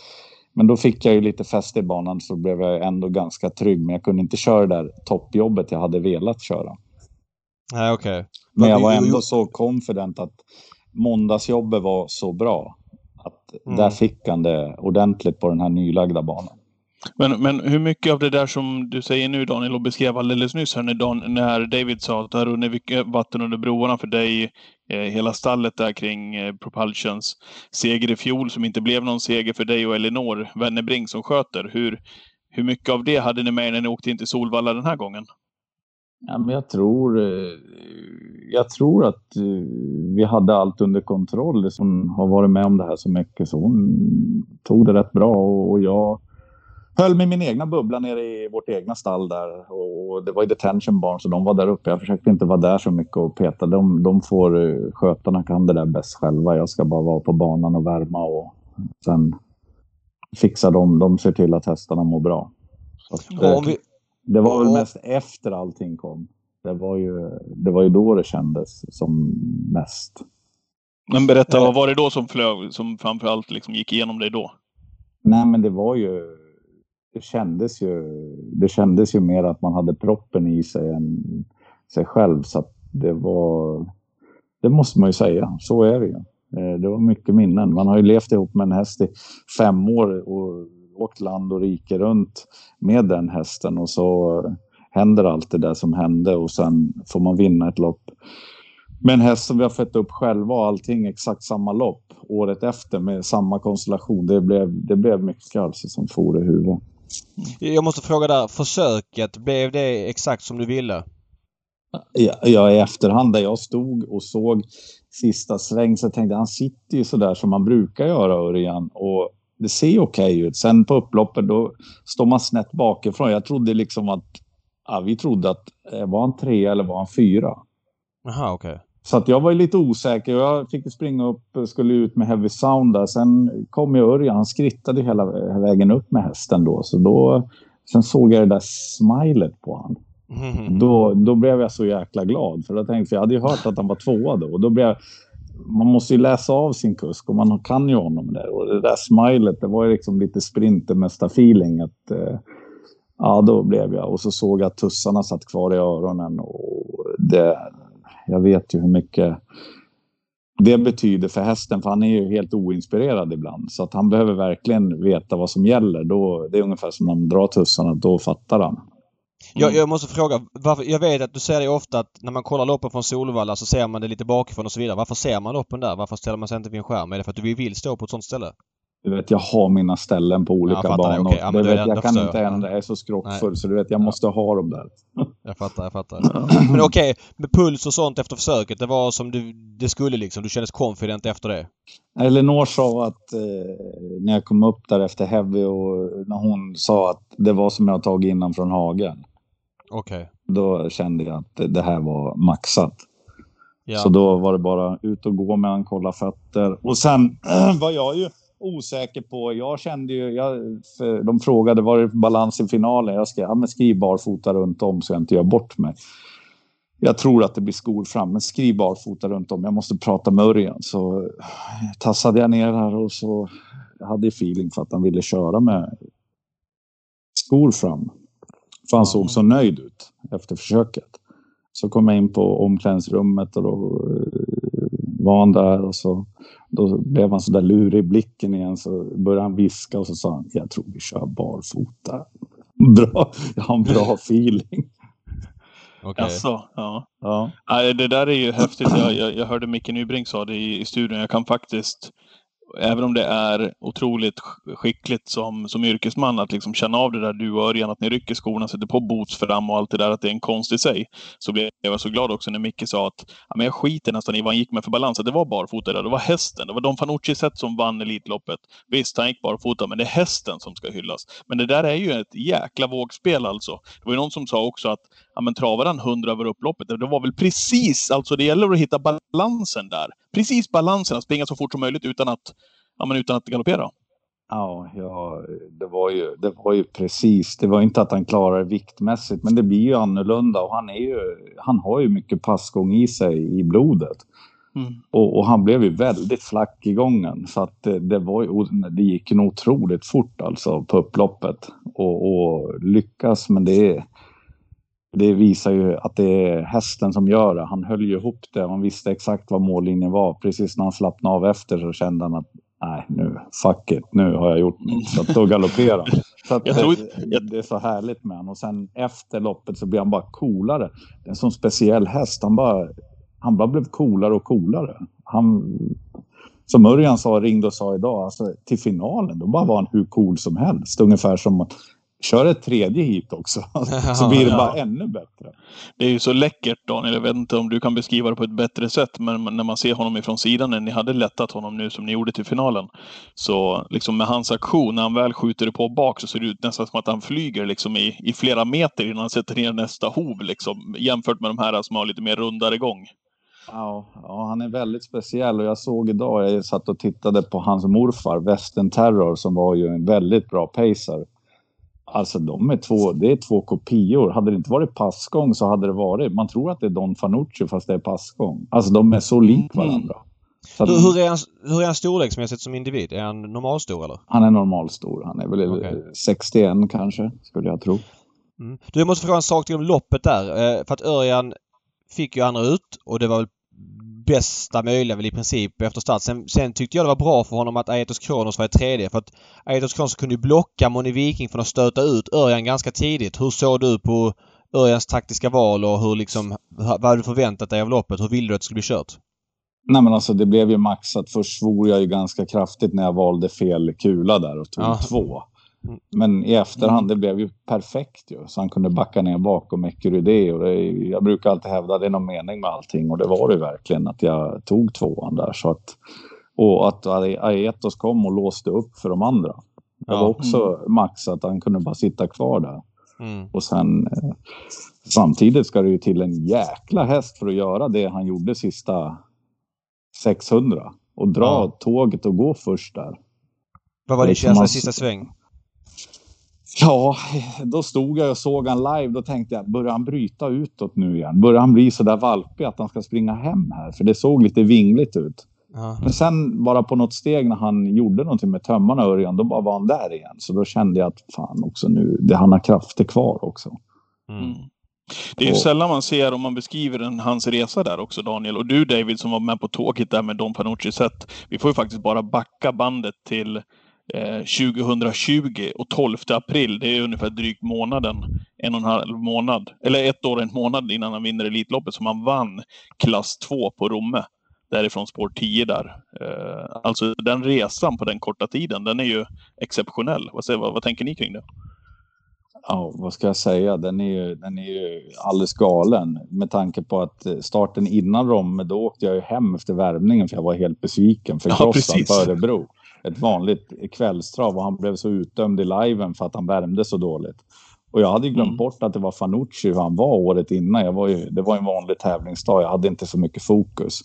men då fick jag ju lite fäste i banan så blev jag ändå ganska trygg. Men jag kunde inte köra det där toppjobbet jag hade velat köra. Nej, okej. Okay. Men jag var ändå så confident att måndagsjobbet var så bra. Att mm. där fick han det ordentligt på den här nylagda banan. Men, men hur mycket av det där som du säger nu Daniel och beskrev alldeles nyss här när, Dan, när David sa att det har runnit mycket vatten under broarna för dig. Eh, hela stallet där kring eh, Propulsions seger i fjol som inte blev någon seger för dig och Elinor Wennerbring som sköter. Hur, hur mycket av det hade ni med när ni åkte in till Solvalla den här gången? Ja, men jag, tror, eh, jag tror att eh, vi hade allt under kontroll. Hon har varit med om det här så mycket så hon tog det rätt bra och jag höll mig i min egna bubbla nere i vårt egna stall där. Och det var ju detention barn så de var där uppe. Jag försökte inte vara där så mycket och peta. De, de får, eh, skötarna kan det där bäst själva. Jag ska bara vara på banan och värma och sen fixar de. De ser till att hästarna mår bra. Ja, vi... Det var väl mest efter allting kom. Det var ju, det var ju då det kändes som mest. Men berätta, vad var det då som flög, som framförallt liksom gick igenom dig då? Nej, men det var ju det kändes ju, det kändes ju mer att man hade proppen i sig än sig själv. Så det var, det måste man ju säga, så är det ju. Eh, det var mycket minnen. Man har ju levt ihop med en häst i fem år och åkt land och rike runt med den hästen och så händer allt det där som hände och sen får man vinna ett lopp. med en häst som vi har fött upp själva och allting exakt samma lopp året efter med samma konstellation. Det blev, det blev mycket alltså som for i huvudet. Jag måste fråga där, försöket, blev det exakt som du ville? Ja, ja, i efterhand där jag stod och såg sista sväng så tänkte jag han sitter ju sådär som man brukar göra Örjan och det ser okej okay ut. Sen på upploppet då står man snett bakifrån. Jag trodde liksom att, ja, vi trodde att eh, var han tre eller var han fyra? Jaha, okej. Okay. Så att jag var lite osäker. Jag fick springa upp, och skulle ut med heavy sound där. Sen kom ju Örjan, han skrittade hela vägen upp med hästen då. Så då, sen såg jag det där smilet på honom. Mm. Då, då blev jag så jäkla glad. För, jag tänkte, för jag hade ju hört att han var tvåa då. Och då blev jag, man måste ju läsa av sin kusk och man kan ju honom där. Och det där smilet, det var ju liksom lite sprintermästar-feeling. Att, eh, ja, då blev jag. Och så såg jag att tussarna satt kvar i öronen. Och det, jag vet ju hur mycket det betyder för hästen, för han är ju helt oinspirerad ibland. Så att han behöver verkligen veta vad som gäller. Då, det är ungefär som när man drar tussarna, då fattar han. Mm. Jag, jag, måste fråga, varför, jag vet att du säger det ofta att när man kollar loppen från Solvalla så ser man det lite bakifrån och så vidare. Varför ser man loppen där? Varför ställer man sig inte vid en skärm? Är det för att du vill stå på ett sånt ställe? Du vet, jag har mina ställen på olika ja, banor. Okay. Ja, du vet, jag kan inte ändra, jag är så skrockfull så du vet, jag måste ha dem där. *laughs* Jag fattar, jag fattar. Men okej, okay, med puls och sånt efter försöket, det var som du, det skulle liksom? Du kändes confident efter det? Elinor sa att eh, när jag kom upp där efter Heavy och när hon sa att det var som jag tagit innan från hagen. Okej. Okay. Då kände jag att det här var maxat. Ja. Så då var det bara ut och gå med han, kolla fötter. Och sen *clears throat* var jag ju osäker på. Jag kände ju, jag, de frågade var det balans i finalen. Jag skrev, ja men skriv barfota runt om så jag inte gör bort mig. Jag tror att det blir skor fram, men skriv barfota runt om. Jag måste prata med Örjan. Så tassade jag ner här och så jag hade feeling för att han ville köra med skor fram. För han såg så nöjd ut efter försöket. Så kom jag in på omklädningsrummet och då var han där och så då blev han så där lurig i blicken igen så började han viska och så sa han jag tror vi kör barfota. *laughs* Bra, jag har en bra *laughs* feeling. Okay. Alltså, ja. ja. Det där är ju häftigt. Jag, jag, jag hörde Micke Nybrink sa det i, i studion. Jag kan faktiskt även om det är otroligt skickligt som, som yrkesman att liksom känna av det där du och Örjan, att ni rycker skorna, sätter på boots fram och allt det där, att det är en konst i sig. Så blev jag så glad också när Micke sa att ja, men jag skiter nästan i vad han gick med för balans. Att det var barfota där. Det var hästen. Det var Don Fanucci sett som vann Elitloppet. Visst, han gick barfota, men det är hästen som ska hyllas. Men det där är ju ett jäkla vågspel alltså. Det var ju någon som sa också att ja, men travade han 100 över upploppet? Det var väl precis, alltså det gäller att hitta balansen där. Precis balansen, att springa så fort som möjligt utan att, ja, men utan att galoppera. Ja, ja det, var ju, det var ju precis. Det var inte att han klarade viktmässigt, men det blir ju annorlunda och han, är ju, han har ju mycket passgång i sig i blodet. Mm. Och, och, han blev ju väldigt flack i gången så att det, det, var, det gick nog otroligt fort alltså på upploppet och, och lyckas. Men det är, det visar ju att det är hästen som gör det. Han höll ju ihop det. Han visste exakt vad mållinjen var. Precis när han slappnade av efter så kände han att nej, nu, fuck it, nu har jag gjort något. Så att då galopperade han. *laughs* Så att, det är så härligt med honom. Och sen efter loppet så blir han bara coolare. Det är en sån speciell häst. Han bara, han bara blev coolare och coolare. Han, som Örjan sa, ringde och sa idag, alltså, till finalen, då bara var han hur cool som helst. Ungefär som köra ett tredje hit också. *laughs* så blir det bara ännu bättre. Det är ju så läckert Daniel, jag vet inte om du kan beskriva det på ett bättre sätt, men när man ser honom ifrån sidan när ni hade lättat honom nu som ni gjorde till finalen. Så liksom med hans aktion, när han väl skjuter det på bak så ser det ut nästan som att han flyger liksom i, i flera meter innan han sätter ner nästa hov liksom. Jämfört med de här som har lite mer rundare gång. Ja, ja, han är väldigt speciell och jag såg idag, jag satt och tittade på hans morfar, Western Terror, som var ju en väldigt bra pacer. Alltså de är två, det är två kopior. Hade det inte varit passgång så hade det varit, man tror att det är Don Fanucci fast det är passgång. Alltså de är så lik varandra. Så att, Hur, hur, är han, hur är han storleksmässigt som individ? Är han normalstor eller? Han är normalstor, han är väl eh, 61 kanske, skulle jag tro. Mm. Du, jag måste fråga en sak till om loppet där. Eh, för att Örjan fick ju andra ut och det var väl bästa möjliga väl i princip efter start. Sen, sen tyckte jag det var bra för honom att Aetos Kronos var i tredje för att Aetos Kronos kunde ju blocka Moni Viking från att stöta ut Örjan ganska tidigt. Hur såg du på Örjans taktiska val och hur liksom, vad hade du förväntat dig av loppet? Hur ville du att det skulle bli kört? Nej men alltså det blev ju maxat. Först svor jag ju ganska kraftigt när jag valde fel kula där och tog Ja. två. Mm. Men i efterhand, det blev ju perfekt ju. Så han kunde backa ner bakom och det, jag brukar alltid hävda att det är någon mening med allting och det var det verkligen att jag tog tvåan där. Så att, och att Aetos kom och låste upp för de andra. Det Ja. var också maxat, han kunde bara sitta kvar där. Mm. Och sen eh, samtidigt ska det ju till en jäkla häst för att göra det han gjorde sista 600. Och dra Ja. tåget och gå först där. Vad var Det är din som känsla man- i sista sväng? Ja, då stod jag och såg han live. Då tänkte jag, börjar han bryta utåt nu igen? Börjar han bli så där valpig att han ska springa hem här? För det såg lite vingligt ut. Ja. Men sen bara på något steg när han gjorde någonting med tömmarna Örjan, då bara var han där igen. Så då kände jag att fan också nu, det, han har krafter kvar också. Mm. Mm. Det är ju sällan man ser om man beskriver en, hans resa där också, Daniel. Och du David som var med på tåget där med Don Fanucci sett. Vi får ju faktiskt bara backa bandet till 2020 och 12 april. Det är ungefär drygt månaden. En och en halv månad. Eller ett år och en månad innan han vinner Elitloppet som han vann klass 2 på Romme. Därifrån spår 10 där. Eh, alltså den resan på den korta tiden, den är ju exceptionell. Vad, säger, vad, vad tänker ni kring det? Ja, vad ska jag säga? Den är ju, den är ju alldeles galen. Med tanke på att eh, starten innan Romme, då åkte jag ju hem efter värmningen för jag var helt besviken för Ja, på Örebro. Ett vanligt kvällstrav och han blev så utdömd i liven för att han värmde så dåligt. Och jag hade glömt Mm. bort att det var Fanucci hur han var året innan. Jag var ju, det var en vanlig tävlingsdag. Jag hade inte så mycket fokus.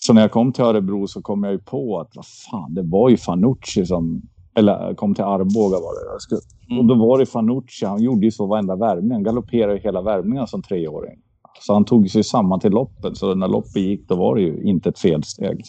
Så när jag kom till Örebro så kom jag ju på att vad fan, det var ju Fanucci som... Eller kom till Arboga var det. Skulle, Mm. och då var det Fanucci, han gjorde ju så varenda värmning. Han galopperade hela värmningen som treåring. Så han tog sig samman till loppet. Så när loppet gick, då var det ju inte ett felsteg.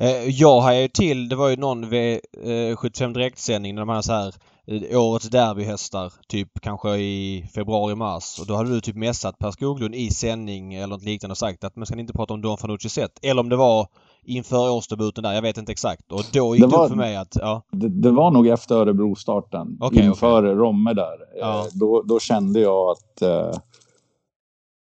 Eh, Jag hajade ju till, det var ju någon V75 direktsändning när de hade så här eh, årets derbyhästar typ kanske i februari-mars och då hade du typ messat Per Skoglund i sändning eller något liknande och sagt att man ska inte prata om Don Fanucci sett. Eller om det var inför årsdebuten där, jag vet inte exakt. Och då gick Det det, var- upp för mig att, ja. Det, det var nog efter Örebro-starten. Okej, inför Romme där. Ja. Eh, Då, då kände jag att... Eh,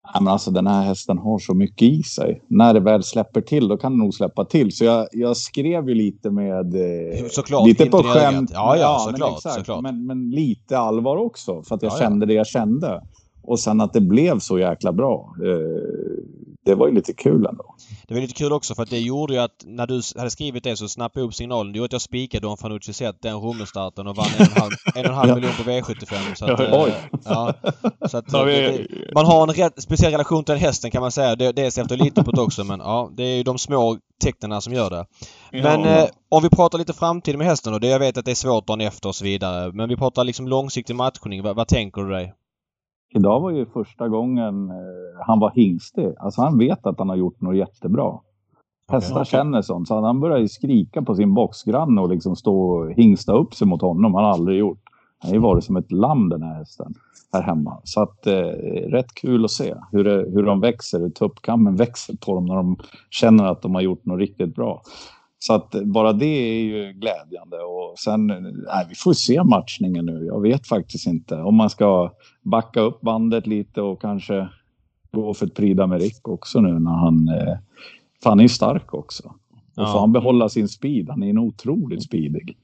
nej, men alltså, den här hästen har så mycket i sig. När det väl släpper till, då kan det nog släppa till. Så jag, jag skrev ju lite med... Eh, Såklart, lite på skämt. Ja, ja, men såklart, exakt. såklart. Men, men lite allvar också. För att jag Ja, ja. kände det jag kände. Och sen att det blev så jäkla bra. Eh, det var ju lite kul ändå. Det var lite kul också för att det gjorde ju att när du hade skrivit det så snappade jag upp signalen. Det gjorde att jag spikade Don Fanucci sett den Rommelstarten och vann en och en halv, en och en halv *laughs* *laughs* Ja. miljon på V75. Så att, Ja, eh, oj. Ja, så att, *laughs* Ja, det, det, man har en rätt speciell relation till den hästen kan man säga. Det, dels efter Elitloppet också men ja, det är ju de små tecknen som gör det. Men eh, om vi pratar lite framtid med hästen och det jag vet att det är svårt dagen efter och så vidare. Men vi pratar liksom långsiktig matchning. Vad, vad tänker du dig? Idag var ju första gången eh, han var hingstig. Alltså han vet att han har gjort något jättebra. Hästar Okej. känner sånt. Så han började skrika på sin boxgranne och liksom stå och hingsta upp sig mot honom. Han har aldrig gjort. Han har ju varit som ett lamm den här hästen här hemma. Så att eh, rätt kul att se hur, det, hur de växer, hur tuppkammen *laughs* växer på dem när de känner att de har gjort något riktigt bra. Så att bara det är ju glädjande och sen, nej, vi får se matchningen nu. Jag vet faktiskt inte om man ska backa upp bandet lite och kanske gå för ett Prida med Rick också nu när han, eh, han är stark också. Och ja. får han behålla sin speed, han är en otroligt speedig.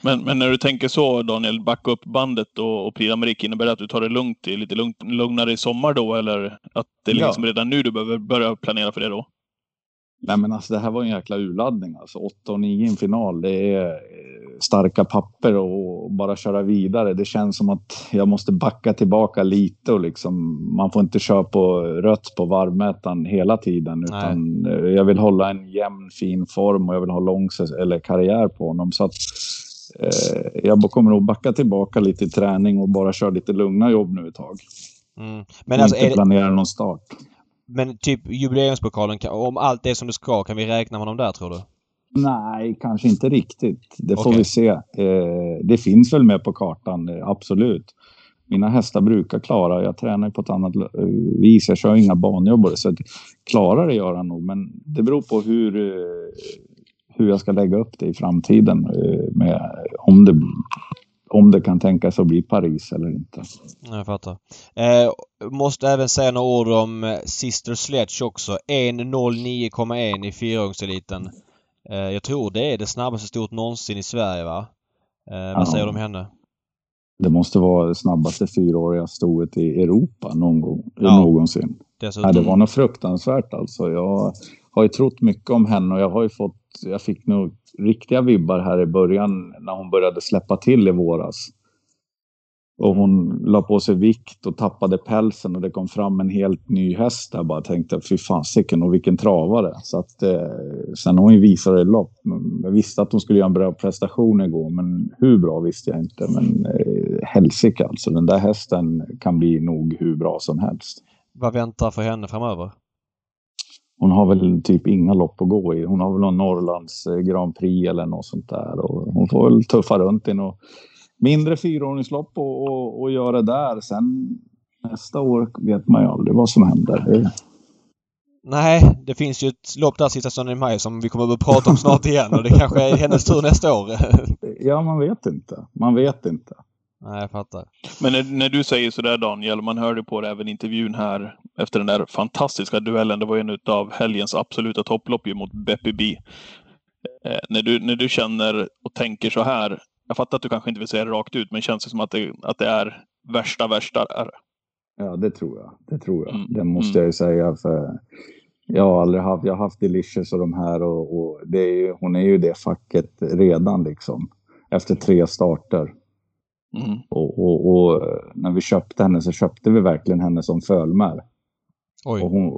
Men, men när du tänker så Daniel, backa upp bandet och, och Prix Amerik, innebär det att du tar det lugnt, lite lugnt, lugnare i sommar då? Eller att det är liksom ja. redan nu du behöver börja planera för det då? Nej men alltså det här var en jäkla urladdning alltså. 8 och 9 i en final, det är eh, starka papper och bara köra vidare. Det känns som att jag måste backa tillbaka lite och liksom man får inte köra på rött på varvmätaren hela tiden utan Nej. Eh, jag vill hålla en jämn fin form och jag vill ha lång eller karriär på honom så att eh, jag kommer nog backa tillbaka lite i träning och bara köra lite lugna jobb nu ett tag. Mm. Men alltså, inte planera någon start. Men typ jubileumspokalen, om allt är som det ska, kan vi räkna med honom där tror du? Nej, kanske inte riktigt. Det får okay. vi se. Eh, det finns väl med på kartan, eh, absolut. Mina hästar brukar klara, jag tränar på ett annat eh, vis, jag kör inga banjobb så klarar det gör han nog. Men det beror på hur, hur jag ska lägga upp det i framtiden. Med, om, det, om det kan tänkas att bli Paris eller inte. Jag fattar. Eh, måste även säga några ord om eh, Sister Sledge också. 1.09,1 i fyraåringseliten. Eh, jag tror det är det snabbaste stort någonsin i Sverige va? Eh, vad säger du om henne? Det måste vara det snabbaste fyraåriga stoet i Europa någon gång, ja. någonsin. Ja, det var något fruktansvärt alltså. Jag har ju trott mycket om henne och jag har ju fått, jag fick nog riktiga vibbar här i början när hon började släppa till i våras. Och hon la på sig vikt och tappade pälsen och det kom fram en helt ny häst Jag Bara tänkte fy fasiken och vilken travare. Så att, eh, sen hon ju visade i lopp. Jag visste att hon skulle göra en bra prestation igår men hur bra visste jag inte. Men eh, helsike alltså. Den där hästen kan bli nog hur bra som helst. Vad väntar för henne framöver? Hon har väl typ inga lopp att gå i. Hon har väl någon Norrlands eh, Grand Prix eller något sånt där. Och hon får väl tuffa runt i något mindre fyraåringslopp och, och, och göra där. Sen nästa år vet man ju aldrig vad som händer. Nej, det finns ju ett lopp där sista söndagen i maj som vi kommer att prata om snart igen och det kanske är hennes tur nästa år. ja, man vet inte. Man vet inte. Nej, jag fattar. Men när, när du säger sådär Daniel, man hörde på det även intervjun här efter den där fantastiska duellen. Det var en av helgens absoluta topplopp mot Beppy B. Eh, när, du, när du känner och tänker så här, jag fattar att du kanske inte vill säga det rakt ut, men känns det som att det, att det är värsta, värsta är Ja, det tror jag. Det tror jag. Mm. Det måste mm. jag ju säga. För jag har aldrig haft, jag har haft Delicious och de här och, och det är ju, hon är ju det facket redan liksom. Efter tre starter. Mm. Och, och, och, när vi köpte henne så köpte vi verkligen henne som fölmär. Och hon,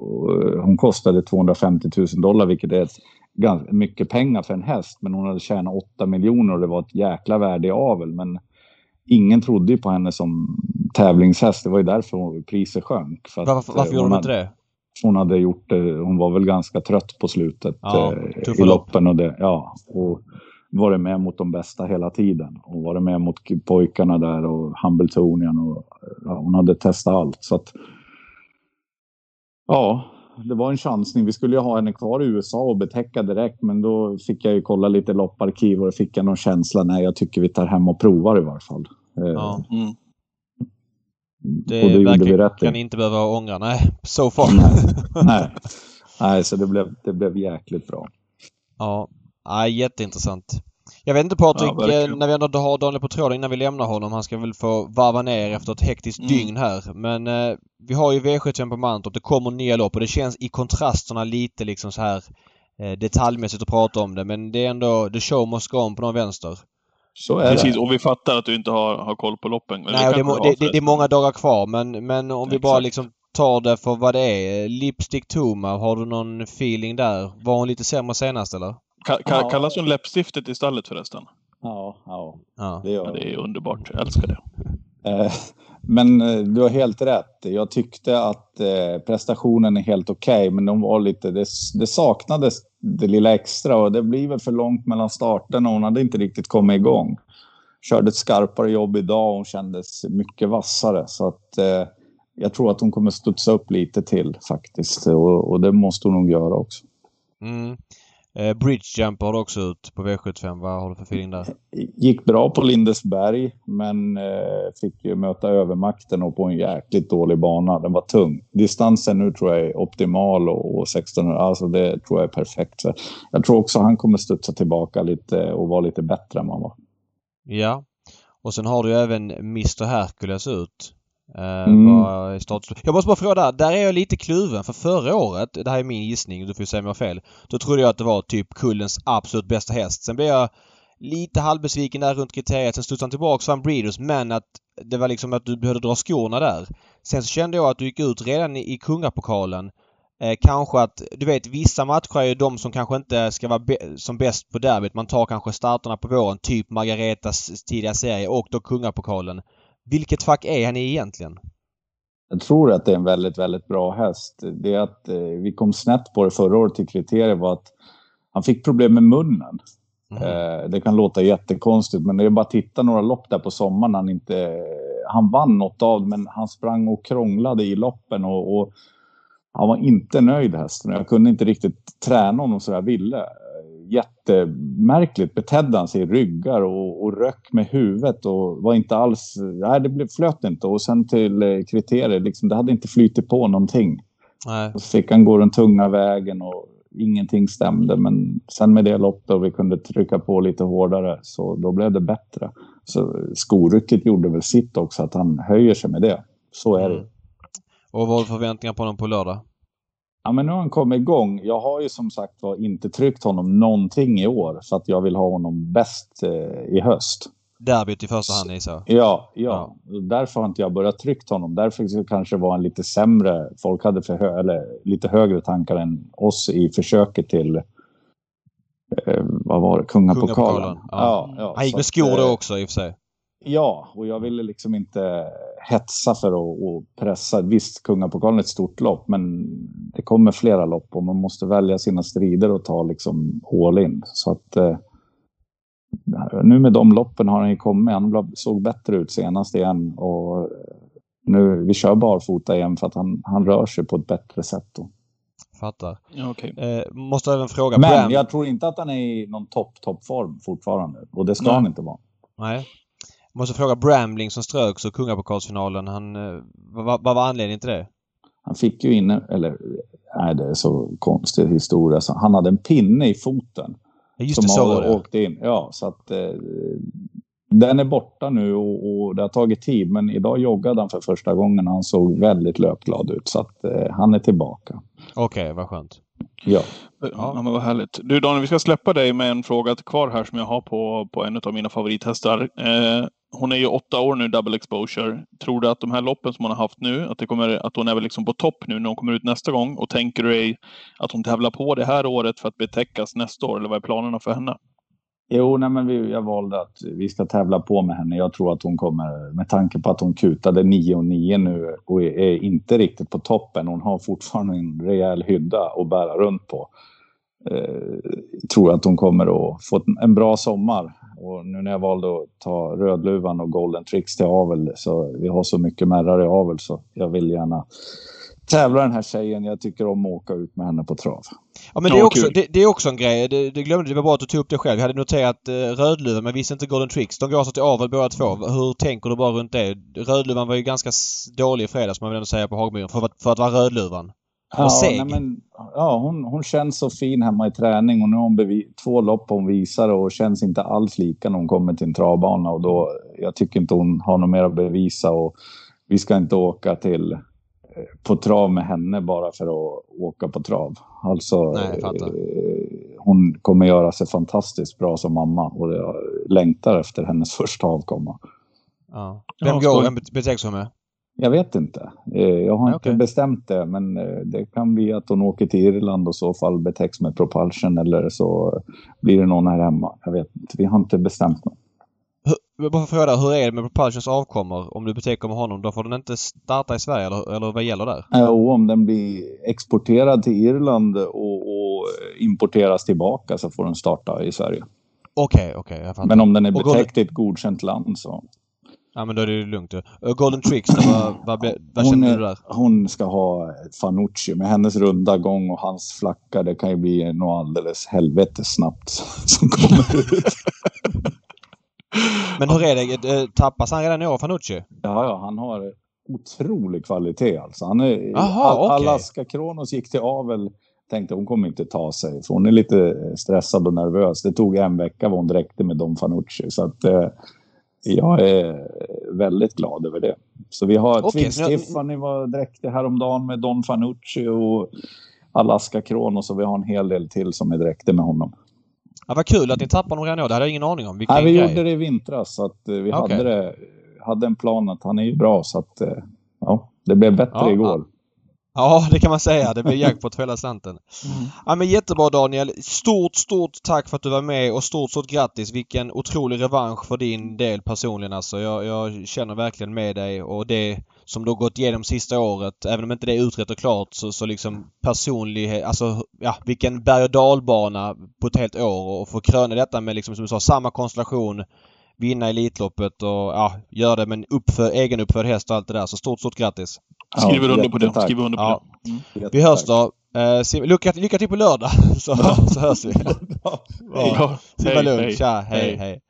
hon, kostade 250 000 dollar, vilket är ett, ganska mycket pengar för en häst. Men hon hade tjänat 8 miljoner och det var ett jäkla värde i avel. Men ingen trodde ju på henne som tävlingshäst. Det var ju därför priset sjönk. För varför, varför gjorde hon inte det? Hon hade gjort det. Hon var väl ganska trött på slutet ja, eh, i loppen. Och det, ja, och varit med mot de bästa hela tiden. Och varit med mot pojkarna där och Hambletonian. Och, ja, hon hade testat allt. Så att, ja, det var en chansning. Vi skulle ju ha henne kvar i USA och betäcka direkt, men då fick jag ju kolla lite lopparkiv och fick jag någon känsla. Nej, jag tycker vi tar hem och provar i varje fall. Eh, ja. Mm. Det, och det verkligen vi kan inte behöva ångra. Nej, so far. Nej, *laughs* nej. nej så det blev, det blev jäkligt bra. Ja, ja jätteintressant. Jag vet inte Patrik, ja, eh, när vi ändå har Daniel på tråden innan vi lämnar honom. Han ska väl få varva ner efter ett hektiskt mm. dygn här. Men eh, vi har ju V75 på Mantorp. Det kommer nya lopp och det känns i kontrasterna lite liksom så här eh, detaljmässigt att prata om det. Men det är ändå the show must go on på någon vänster. Så är Precis, det. och vi fattar att du inte har, har koll på loppen. Nej, det, det, det, det, är många dagar kvar men, men om vi bara liksom tar det för vad det är. Lipstick Toma, har du någon feeling där? Var hon lite sämre senast eller? Ka ja. Kallas hon läppstiftet i stallet förresten? Ja, ja. ja. Det, ja, det är underbart. Jag älskar det. *laughs* Eh, men eh, du har helt rätt. Jag tyckte att eh, prestationen är helt okej, okay, men de var lite, det, det, saknades det lilla extra och det blir väl för långt mellan starten och hon hade inte riktigt kommit igång. körde ett skarpare jobb idag och hon kändes mycket vassare. Så att eh, jag tror att hon kommer studsa upp lite till faktiskt och, och det måste hon nog göra också. Mm. Eh, Bridgejumper har du också ut på V75. Vad har du för feeling där? Gick bra på Lindesberg men eh, fick ju möta övermakten och på en jäkligt dålig bana. Den var tung. Distansen nu tror jag är optimal och, och 1600, alltså det tror jag är perfekt. Så jag tror också han kommer studsa tillbaka lite och vara lite bättre än man var. Ja. Och sen har du ju även Mr Hercules ut. Eh, Mm. Jag måste bara fråga där. Där är jag lite kluven för förra året, det här är min gissning, du får ju säga om jag har fel. Då trodde jag att det var typ kullens absolut bästa häst. Sen blev jag lite halvbesviken där runt kriteriet. Sen studsade han tillbaka så vann Breeders men att det var liksom att du behövde dra skorna där. Sen så kände jag att du gick ut redan i, kungapokalen. Eh, kanske att, du vet vissa matcher är ju de som kanske inte ska vara som bäst på derbyt. Man tar kanske starterna på våren, typ Margaretas tidiga serie och då kungapokalen. Vilket fack är han i egentligen? Jag tror att det är en väldigt, väldigt bra häst. Det är att eh, vi kom snett på det förra året i kriterier var att han fick problem med munnen. Mhm. Eh, det kan låta jättekonstigt, men det är bara att titta några lopp där på sommaren. Han, inte, han vann något av men han sprang och krånglade i loppen och, och han var inte nöjd hästen. Jag kunde inte riktigt träna honom så jag ville. Jättemärkligt betedde han sig i ryggar och, och röck med huvudet och var inte alls... Nej, det blev, flöt inte. Och sen till eh, kriterier, liksom, det hade inte flytit på någonting. Nej. Och så fick han gå den tunga vägen och ingenting stämde. Men sen med det loppet och vi kunde trycka på lite hårdare så då blev det bättre. Så skorycket gjorde väl sitt också, att han höjer sig med det. Så är det. Mm. Och vad har du förväntningar på honom på lördag? Ja, men nu har han kommit igång. Jag har ju som sagt var inte tryckt honom någonting i år för att jag vill ha honom bäst eh, i höst. Derbyt i första hand gissar jag. Ja, ja. Därför har inte jag börjat tryckt honom. Därför så kanske var han lite sämre. Folk hade för hö- eller lite högre tankar än oss i försöket till eh, vad var det? Kungapokalen. Kungapokalen, ja. Ja, ja, Han gick så med skor då eh, också i och för sig. Ja, och jag ville liksom inte hetsa för att, att pressa. Visst, Kungapokalen är ett stort lopp, men det kommer flera lopp och man måste välja sina strider och ta liksom all in. Så att eh, nu med de loppen har han ju kommit. Han såg bättre ut senast igen och nu, vi kör barfota igen för att han, han rör sig på ett bättre sätt. Då. Fattar. Okej. Eh, måste även fråga Men Bram. jag tror inte att han är i någon topp, toppform fortfarande. Och det ska Nej. han inte vara. Nej. Måste fråga Bramling som ströks och kungapokalsfinalen. Han, eh, vad, vad var anledningen till det? Han fick ju in, eller nej det är så konstig historia. Så han hade en pinne i foten. Just det, som så var det. åkt in. Ja, så att eh, den är borta nu och, och det har tagit tid. Men idag joggade han för första gången och han såg väldigt löpglad ut. Så att eh, han är tillbaka. Okej, vad skönt. Ja. Ja, men vad härligt. Du Daniel, vi ska släppa dig med en fråga kvar här som jag har på, på en av mina favorithästar. Eh, hon är ju åtta år nu, double exposure. Tror du att de här loppen som hon har haft nu, att, det kommer, att hon är väl liksom på topp nu när hon kommer ut nästa gång? Och tänker du dig att hon tävlar på det här året för att betäckas nästa år? Eller vad är planerna för henne? Jo, nej, men vi, jag valde att vi ska tävla på med henne. Jag tror att hon kommer, med tanke på att hon kutade 9 och 9 nu och är, är inte riktigt på toppen. Hon har fortfarande en rejäl hydda att bära runt på. Eh, tror att hon kommer att få en bra sommar. Och nu när jag valde att ta Rödluvan och Golden Tricks till avel, så vi har så mycket märrar i avel så jag vill gärna tävla den här tjejen. Jag tycker om att åka ut med henne på trav. Ja men det, är också, det, det är också en grej. Det, det glömde, det var bra att du tog upp det själv. Jag hade noterat eh, Rödluvan men visste inte Golden Tricks. De går alltså till avel båda två. Hur tänker du bara runt det? Rödluvan var ju ganska dålig i fredags man vill ändå säga på Hagmyren för, att- för att vara Rödluvan. Ja, seg. nej, men, ja hon, hon känns så fin hemma i träning och nu har hon två lopp hon visar och känns inte alls lika när hon kommer till en travbana och då, jag tycker inte hon har något mer att bevisa och vi ska inte åka till eh, på trav med henne bara för att åka på trav. Alltså, Nej, eh, hon kommer göra sig fantastiskt bra som mamma och jag längtar efter hennes *laughs* första avkomma. Ja. Vem går? Vem betäcks hon med? Jag vet inte. Eh, Jag har Nej, inte okej. bestämt det, men eh, det kan bli att hon åker till Irland och så fall betäcks med Propulsion eller så blir det någon här hemma. Jag vet inte. Vi har inte bestämt något. Jag bara får fråga, hur är det med Propulsions avkommor? Om du betäcker med honom, då får den inte starta i Sverige eller, eller vad gäller där? Jo, om den blir exporterad till Irland och, och importeras tillbaka så får den starta i Sverige. Okej, okej. jag fattar. Men om den är betäckt i ett godkänt land så... Ja, men då är det lugnt. Och Golden Tricks, vad, vad, vad, känner du där? hon ska ha Fanucci med hennes runda gång och hans flacka. Det kan ju bli något alldeles helvete snabbt *laughs* som kommer ut. *laughs* Men hur är det? Eh, Tappas han redan i år, Fanucci? Ja, ja, han har otrolig kvalitet alltså. Han är, Jaha, Al- okej. Alaska Kronos gick till avel. Tänkte hon kommer inte ta sig, för hon är lite stressad och nervös. Det tog en vecka vad hon dräckte med Don Fanucci. Så att, eh, jag är väldigt glad över det. Så vi har Okej, Twin så jag- Tiffany var dräktig häromdagen med Don Fanucci och Alaska Kronos och vi har en hel del till som är dräkter med honom. Ja, vad kul att ni tappade honom redan år. Det hade jag ingen aning om. Vilken Nej, vi grej. gjorde det i vintras så att eh, vi Okej. hade, det, hade en plan att han är ju bra så att eh, ja, det blev bättre Ja, igår. Ja, det kan man säga. Det blir jackpot för hela slanten. Mm. Ja, men jättebra Daniel. Stort, stort tack för att du var med och stort, stort grattis. Vilken otrolig revansch för din del personligen alltså. Jag, jag känner verkligen med dig och det som du har gått igenom sista året, även om inte det är utrett och klart, så, så liksom personlighet, alltså ja, vilken berg och dalbana på ett helt år och få kröna detta med liksom som du sa, samma konstellation, vinna Elitloppet och ja, göra det med en uppför, egenuppfödd häst och allt det där. Så stort, stort grattis! Skriver under på det. Skriver under på Ja. det. Mm. Vi hörs då. Eh, lycka, lycka till på lördag *laughs* så, så hörs vi. *laughs* Ja. Ja, Simma hej, lugnt. hej. Tja, hej, Hej. hej.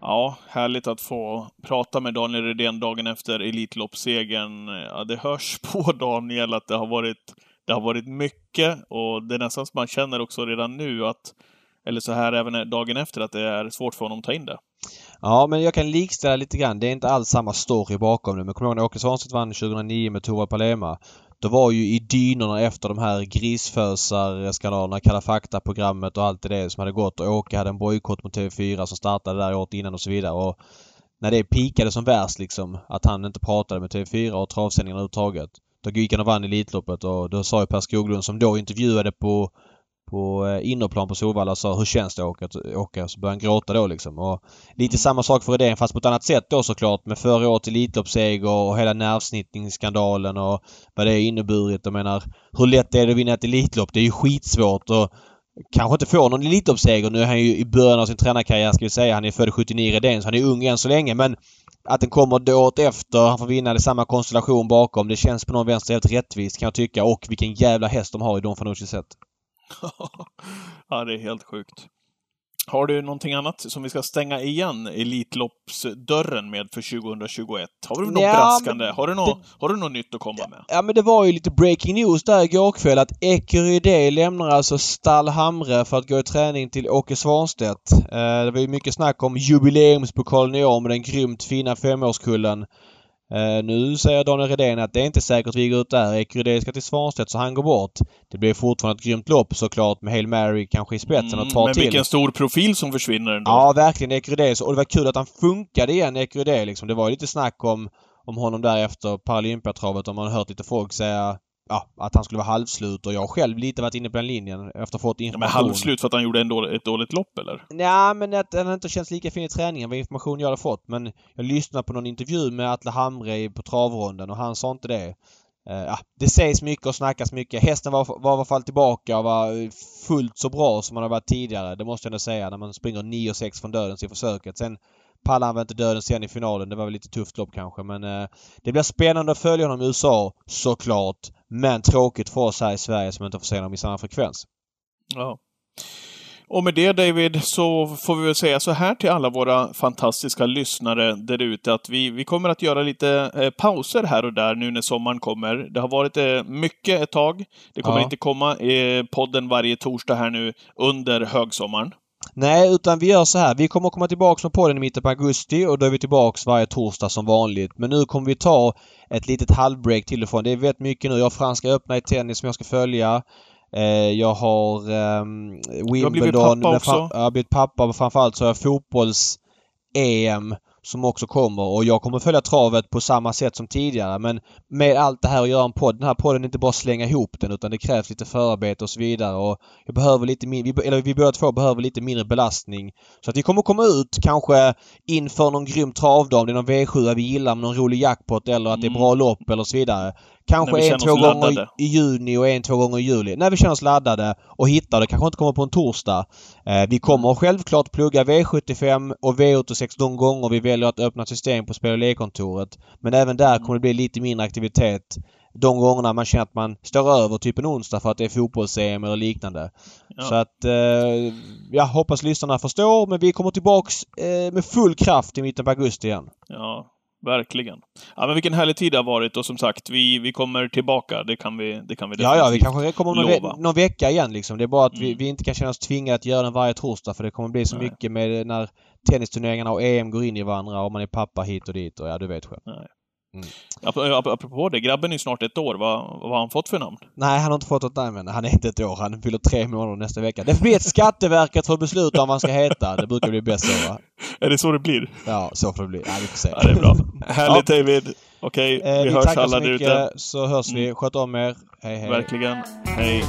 Ja, härligt att få prata med Daniel Redén dagen efter Elitloppssegern. Ja, det hörs *laughs* på Daniel att det har varit, det har varit mycket och det är nästan som man känner också redan nu att, eller så här även dagen efter, att det är svårt för honom att ta in det. Ja, men jag kan likställa lite grann. Det är inte alls samma story bakom det. Men kommer ihåg när Åke Svanstedt vann 2009 med Tova Palema? Då var ju i dynorna efter de här grisfösar-skandalerna, Kalla fakta-programmet och allt det där som hade gått och Åke hade en bojkott mot TV4 som startade där året innan och så vidare. Och när det pikade som värst liksom, att han inte pratade med TV4 och travsändningarna överhuvudtaget. Då gick han och vann Elitloppet och då sa ju Per Skoglund som då intervjuade på på eh, innerplan på Solvalla sa hur känns det att åka? åka? Så började han gråta då liksom. Och lite samma sak för Redén fast på ett annat sätt då såklart med förra året Elitloppsseger och hela nervsnittningsskandalen och vad det inneburit. Jag menar hur lätt är det att vinna ett Elitlopp? Det är ju skitsvårt och kanske inte får någon Elitloppsseger. Nu är han ju i början av sin tränarkarriär ska vi säga. Han är född 79 Redén så han är ung än så länge men att den kommer då åt efter, han får vinna det samma konstellation bakom. Det känns på någon vänster helt rättvist kan jag tycka och vilken jävla häst de har i Don Fanucci sätt. *laughs* ja, det är helt sjukt. Har du någonting annat som vi ska stänga igen Elitloppsdörren med för 2021? Har du något Ja, braskande? Har du något, har du något nytt att komma med? Ja men det var ju lite breaking news där igår kväll att Ecurydé lämnar alltså Stall Hamre för att gå i träning till Åke Svanstedt. Eh, det var ju mycket snack om jubileumspokalen i år med den grymt fina femårskullen. Eh, nu säger Daniel Redén att det är inte säkert vi går ut där. Ecurydé ska till Svanstedt så han går bort. Det blir fortfarande ett grymt lopp såklart med Hail Mary kanske i spetsen och ett par Mm, men till. vilken stor profil som försvinner ändå. Ja, verkligen Ecurydé. Och det var kul att han funkade igen, Ecurydé liksom. Det var ju lite snack om, om honom där efter Paralympiatravet. Om man har hört lite folk säga ja, att han skulle vara halvslut. Och jag har själv lite varit inne på den linjen efter att fått Ja, information. men halvslut för att han gjorde en dålig, ett dåligt lopp, eller? Ja, men att han inte känns lika fin i träningen var information jag hade fått. Men jag lyssnade på någon intervju med Atle Hamre på travronden och han sa inte det. Eh, ja, det sägs mycket och snackas mycket. Hästen var, var i alla fall tillbaka och var fullt så bra som han har varit tidigare. Det måste jag ändå säga när man springer 9-6 från dödens i försöket. Sen pallade han väl inte döden sen i finalen. Det var väl lite tufft lopp kanske men eh, det blir spännande att följa honom i USA såklart. Men tråkigt för oss här i Sverige som inte får se honom i samma frekvens. Ja. Och med det David, så får vi väl säga så här till alla våra fantastiska lyssnare där ute att vi, vi kommer att göra lite eh, pauser här och där nu när sommaren kommer. Det har varit eh, mycket ett tag. Det kommer Ja. inte komma eh, podden varje torsdag här nu under högsommaren. Nej, utan vi gör så här. Vi kommer att komma tillbaks med podden i mitten på augusti och då är vi tillbaks varje torsdag som vanligt. Men nu kommer vi ta ett litet halvbreak till och från. Det är väldigt mycket nu. Jag har Franska öppna i tennis som jag ska följa. Eh, jag har ehm, Wimbledon. blivit pappa men också. Jag har blivit pappa och framförallt så har jag fotbolls-EM som också kommer och jag kommer följa travet på samma sätt som tidigare men med allt det här att göra en podd. Den här podden är inte bara att slänga ihop den utan det krävs lite förarbete och så vidare och jag behöver lite min, vi, be- eller vi båda två behöver lite mindre belastning. Så att vi kommer komma ut kanske inför någon grym travdag om det är någon V7 vi gillar med någon rolig jackpot eller att det är Mm. bra lopp eller så vidare. Kanske en, två gånger laddade. i juni och en, två gånger i juli. När vi känner oss laddade och hittar det. Kanske inte kommer på en torsdag. Eh, vi kommer självklart plugga V75 och V86 de gånger vi väljer att öppna system på spel och lekkontoret. Men även där kommer det bli lite mindre aktivitet de gångerna man känner att man står över typ en onsdag för att det är fotbolls-EM eller liknande. Ja. Så att eh, jag hoppas lyssnarna förstår men vi kommer tillbaks eh, med full kraft i mitten på augusti igen. Ja, verkligen. Ja, men vilken härlig tid det har varit och som sagt, vi, vi kommer tillbaka. Det kan vi, det kan vi Ja, ja, vi kanske kommer om någon, ve någon vecka igen liksom. Det är bara att vi, Mm. vi inte kan känna oss tvingade att göra den varje torsdag för det kommer bli så Nej. mycket med när tennisturneringarna och EM går in i varandra och man är pappa hit och dit och ja, du vet själv. Ap- ap- Apropå det, grabben är ju snart ett år. Vad, vad har han fått för namn? Nej, han har inte fått något namn än. Han är inte ett år. Han fyller tre månader nästa vecka. Det blir ett Skatteverket får besluta om vad han ska heta. Det brukar bli bäst så va? Är det så det blir? Ja, så får det bli. Ja, vi får se. Ja, det är bra. Härligt David. Okej, Eh, vi vi hörs alla där ute. så hörs vi. Mm. Sköt om er. Hej hej. Verkligen. Hej.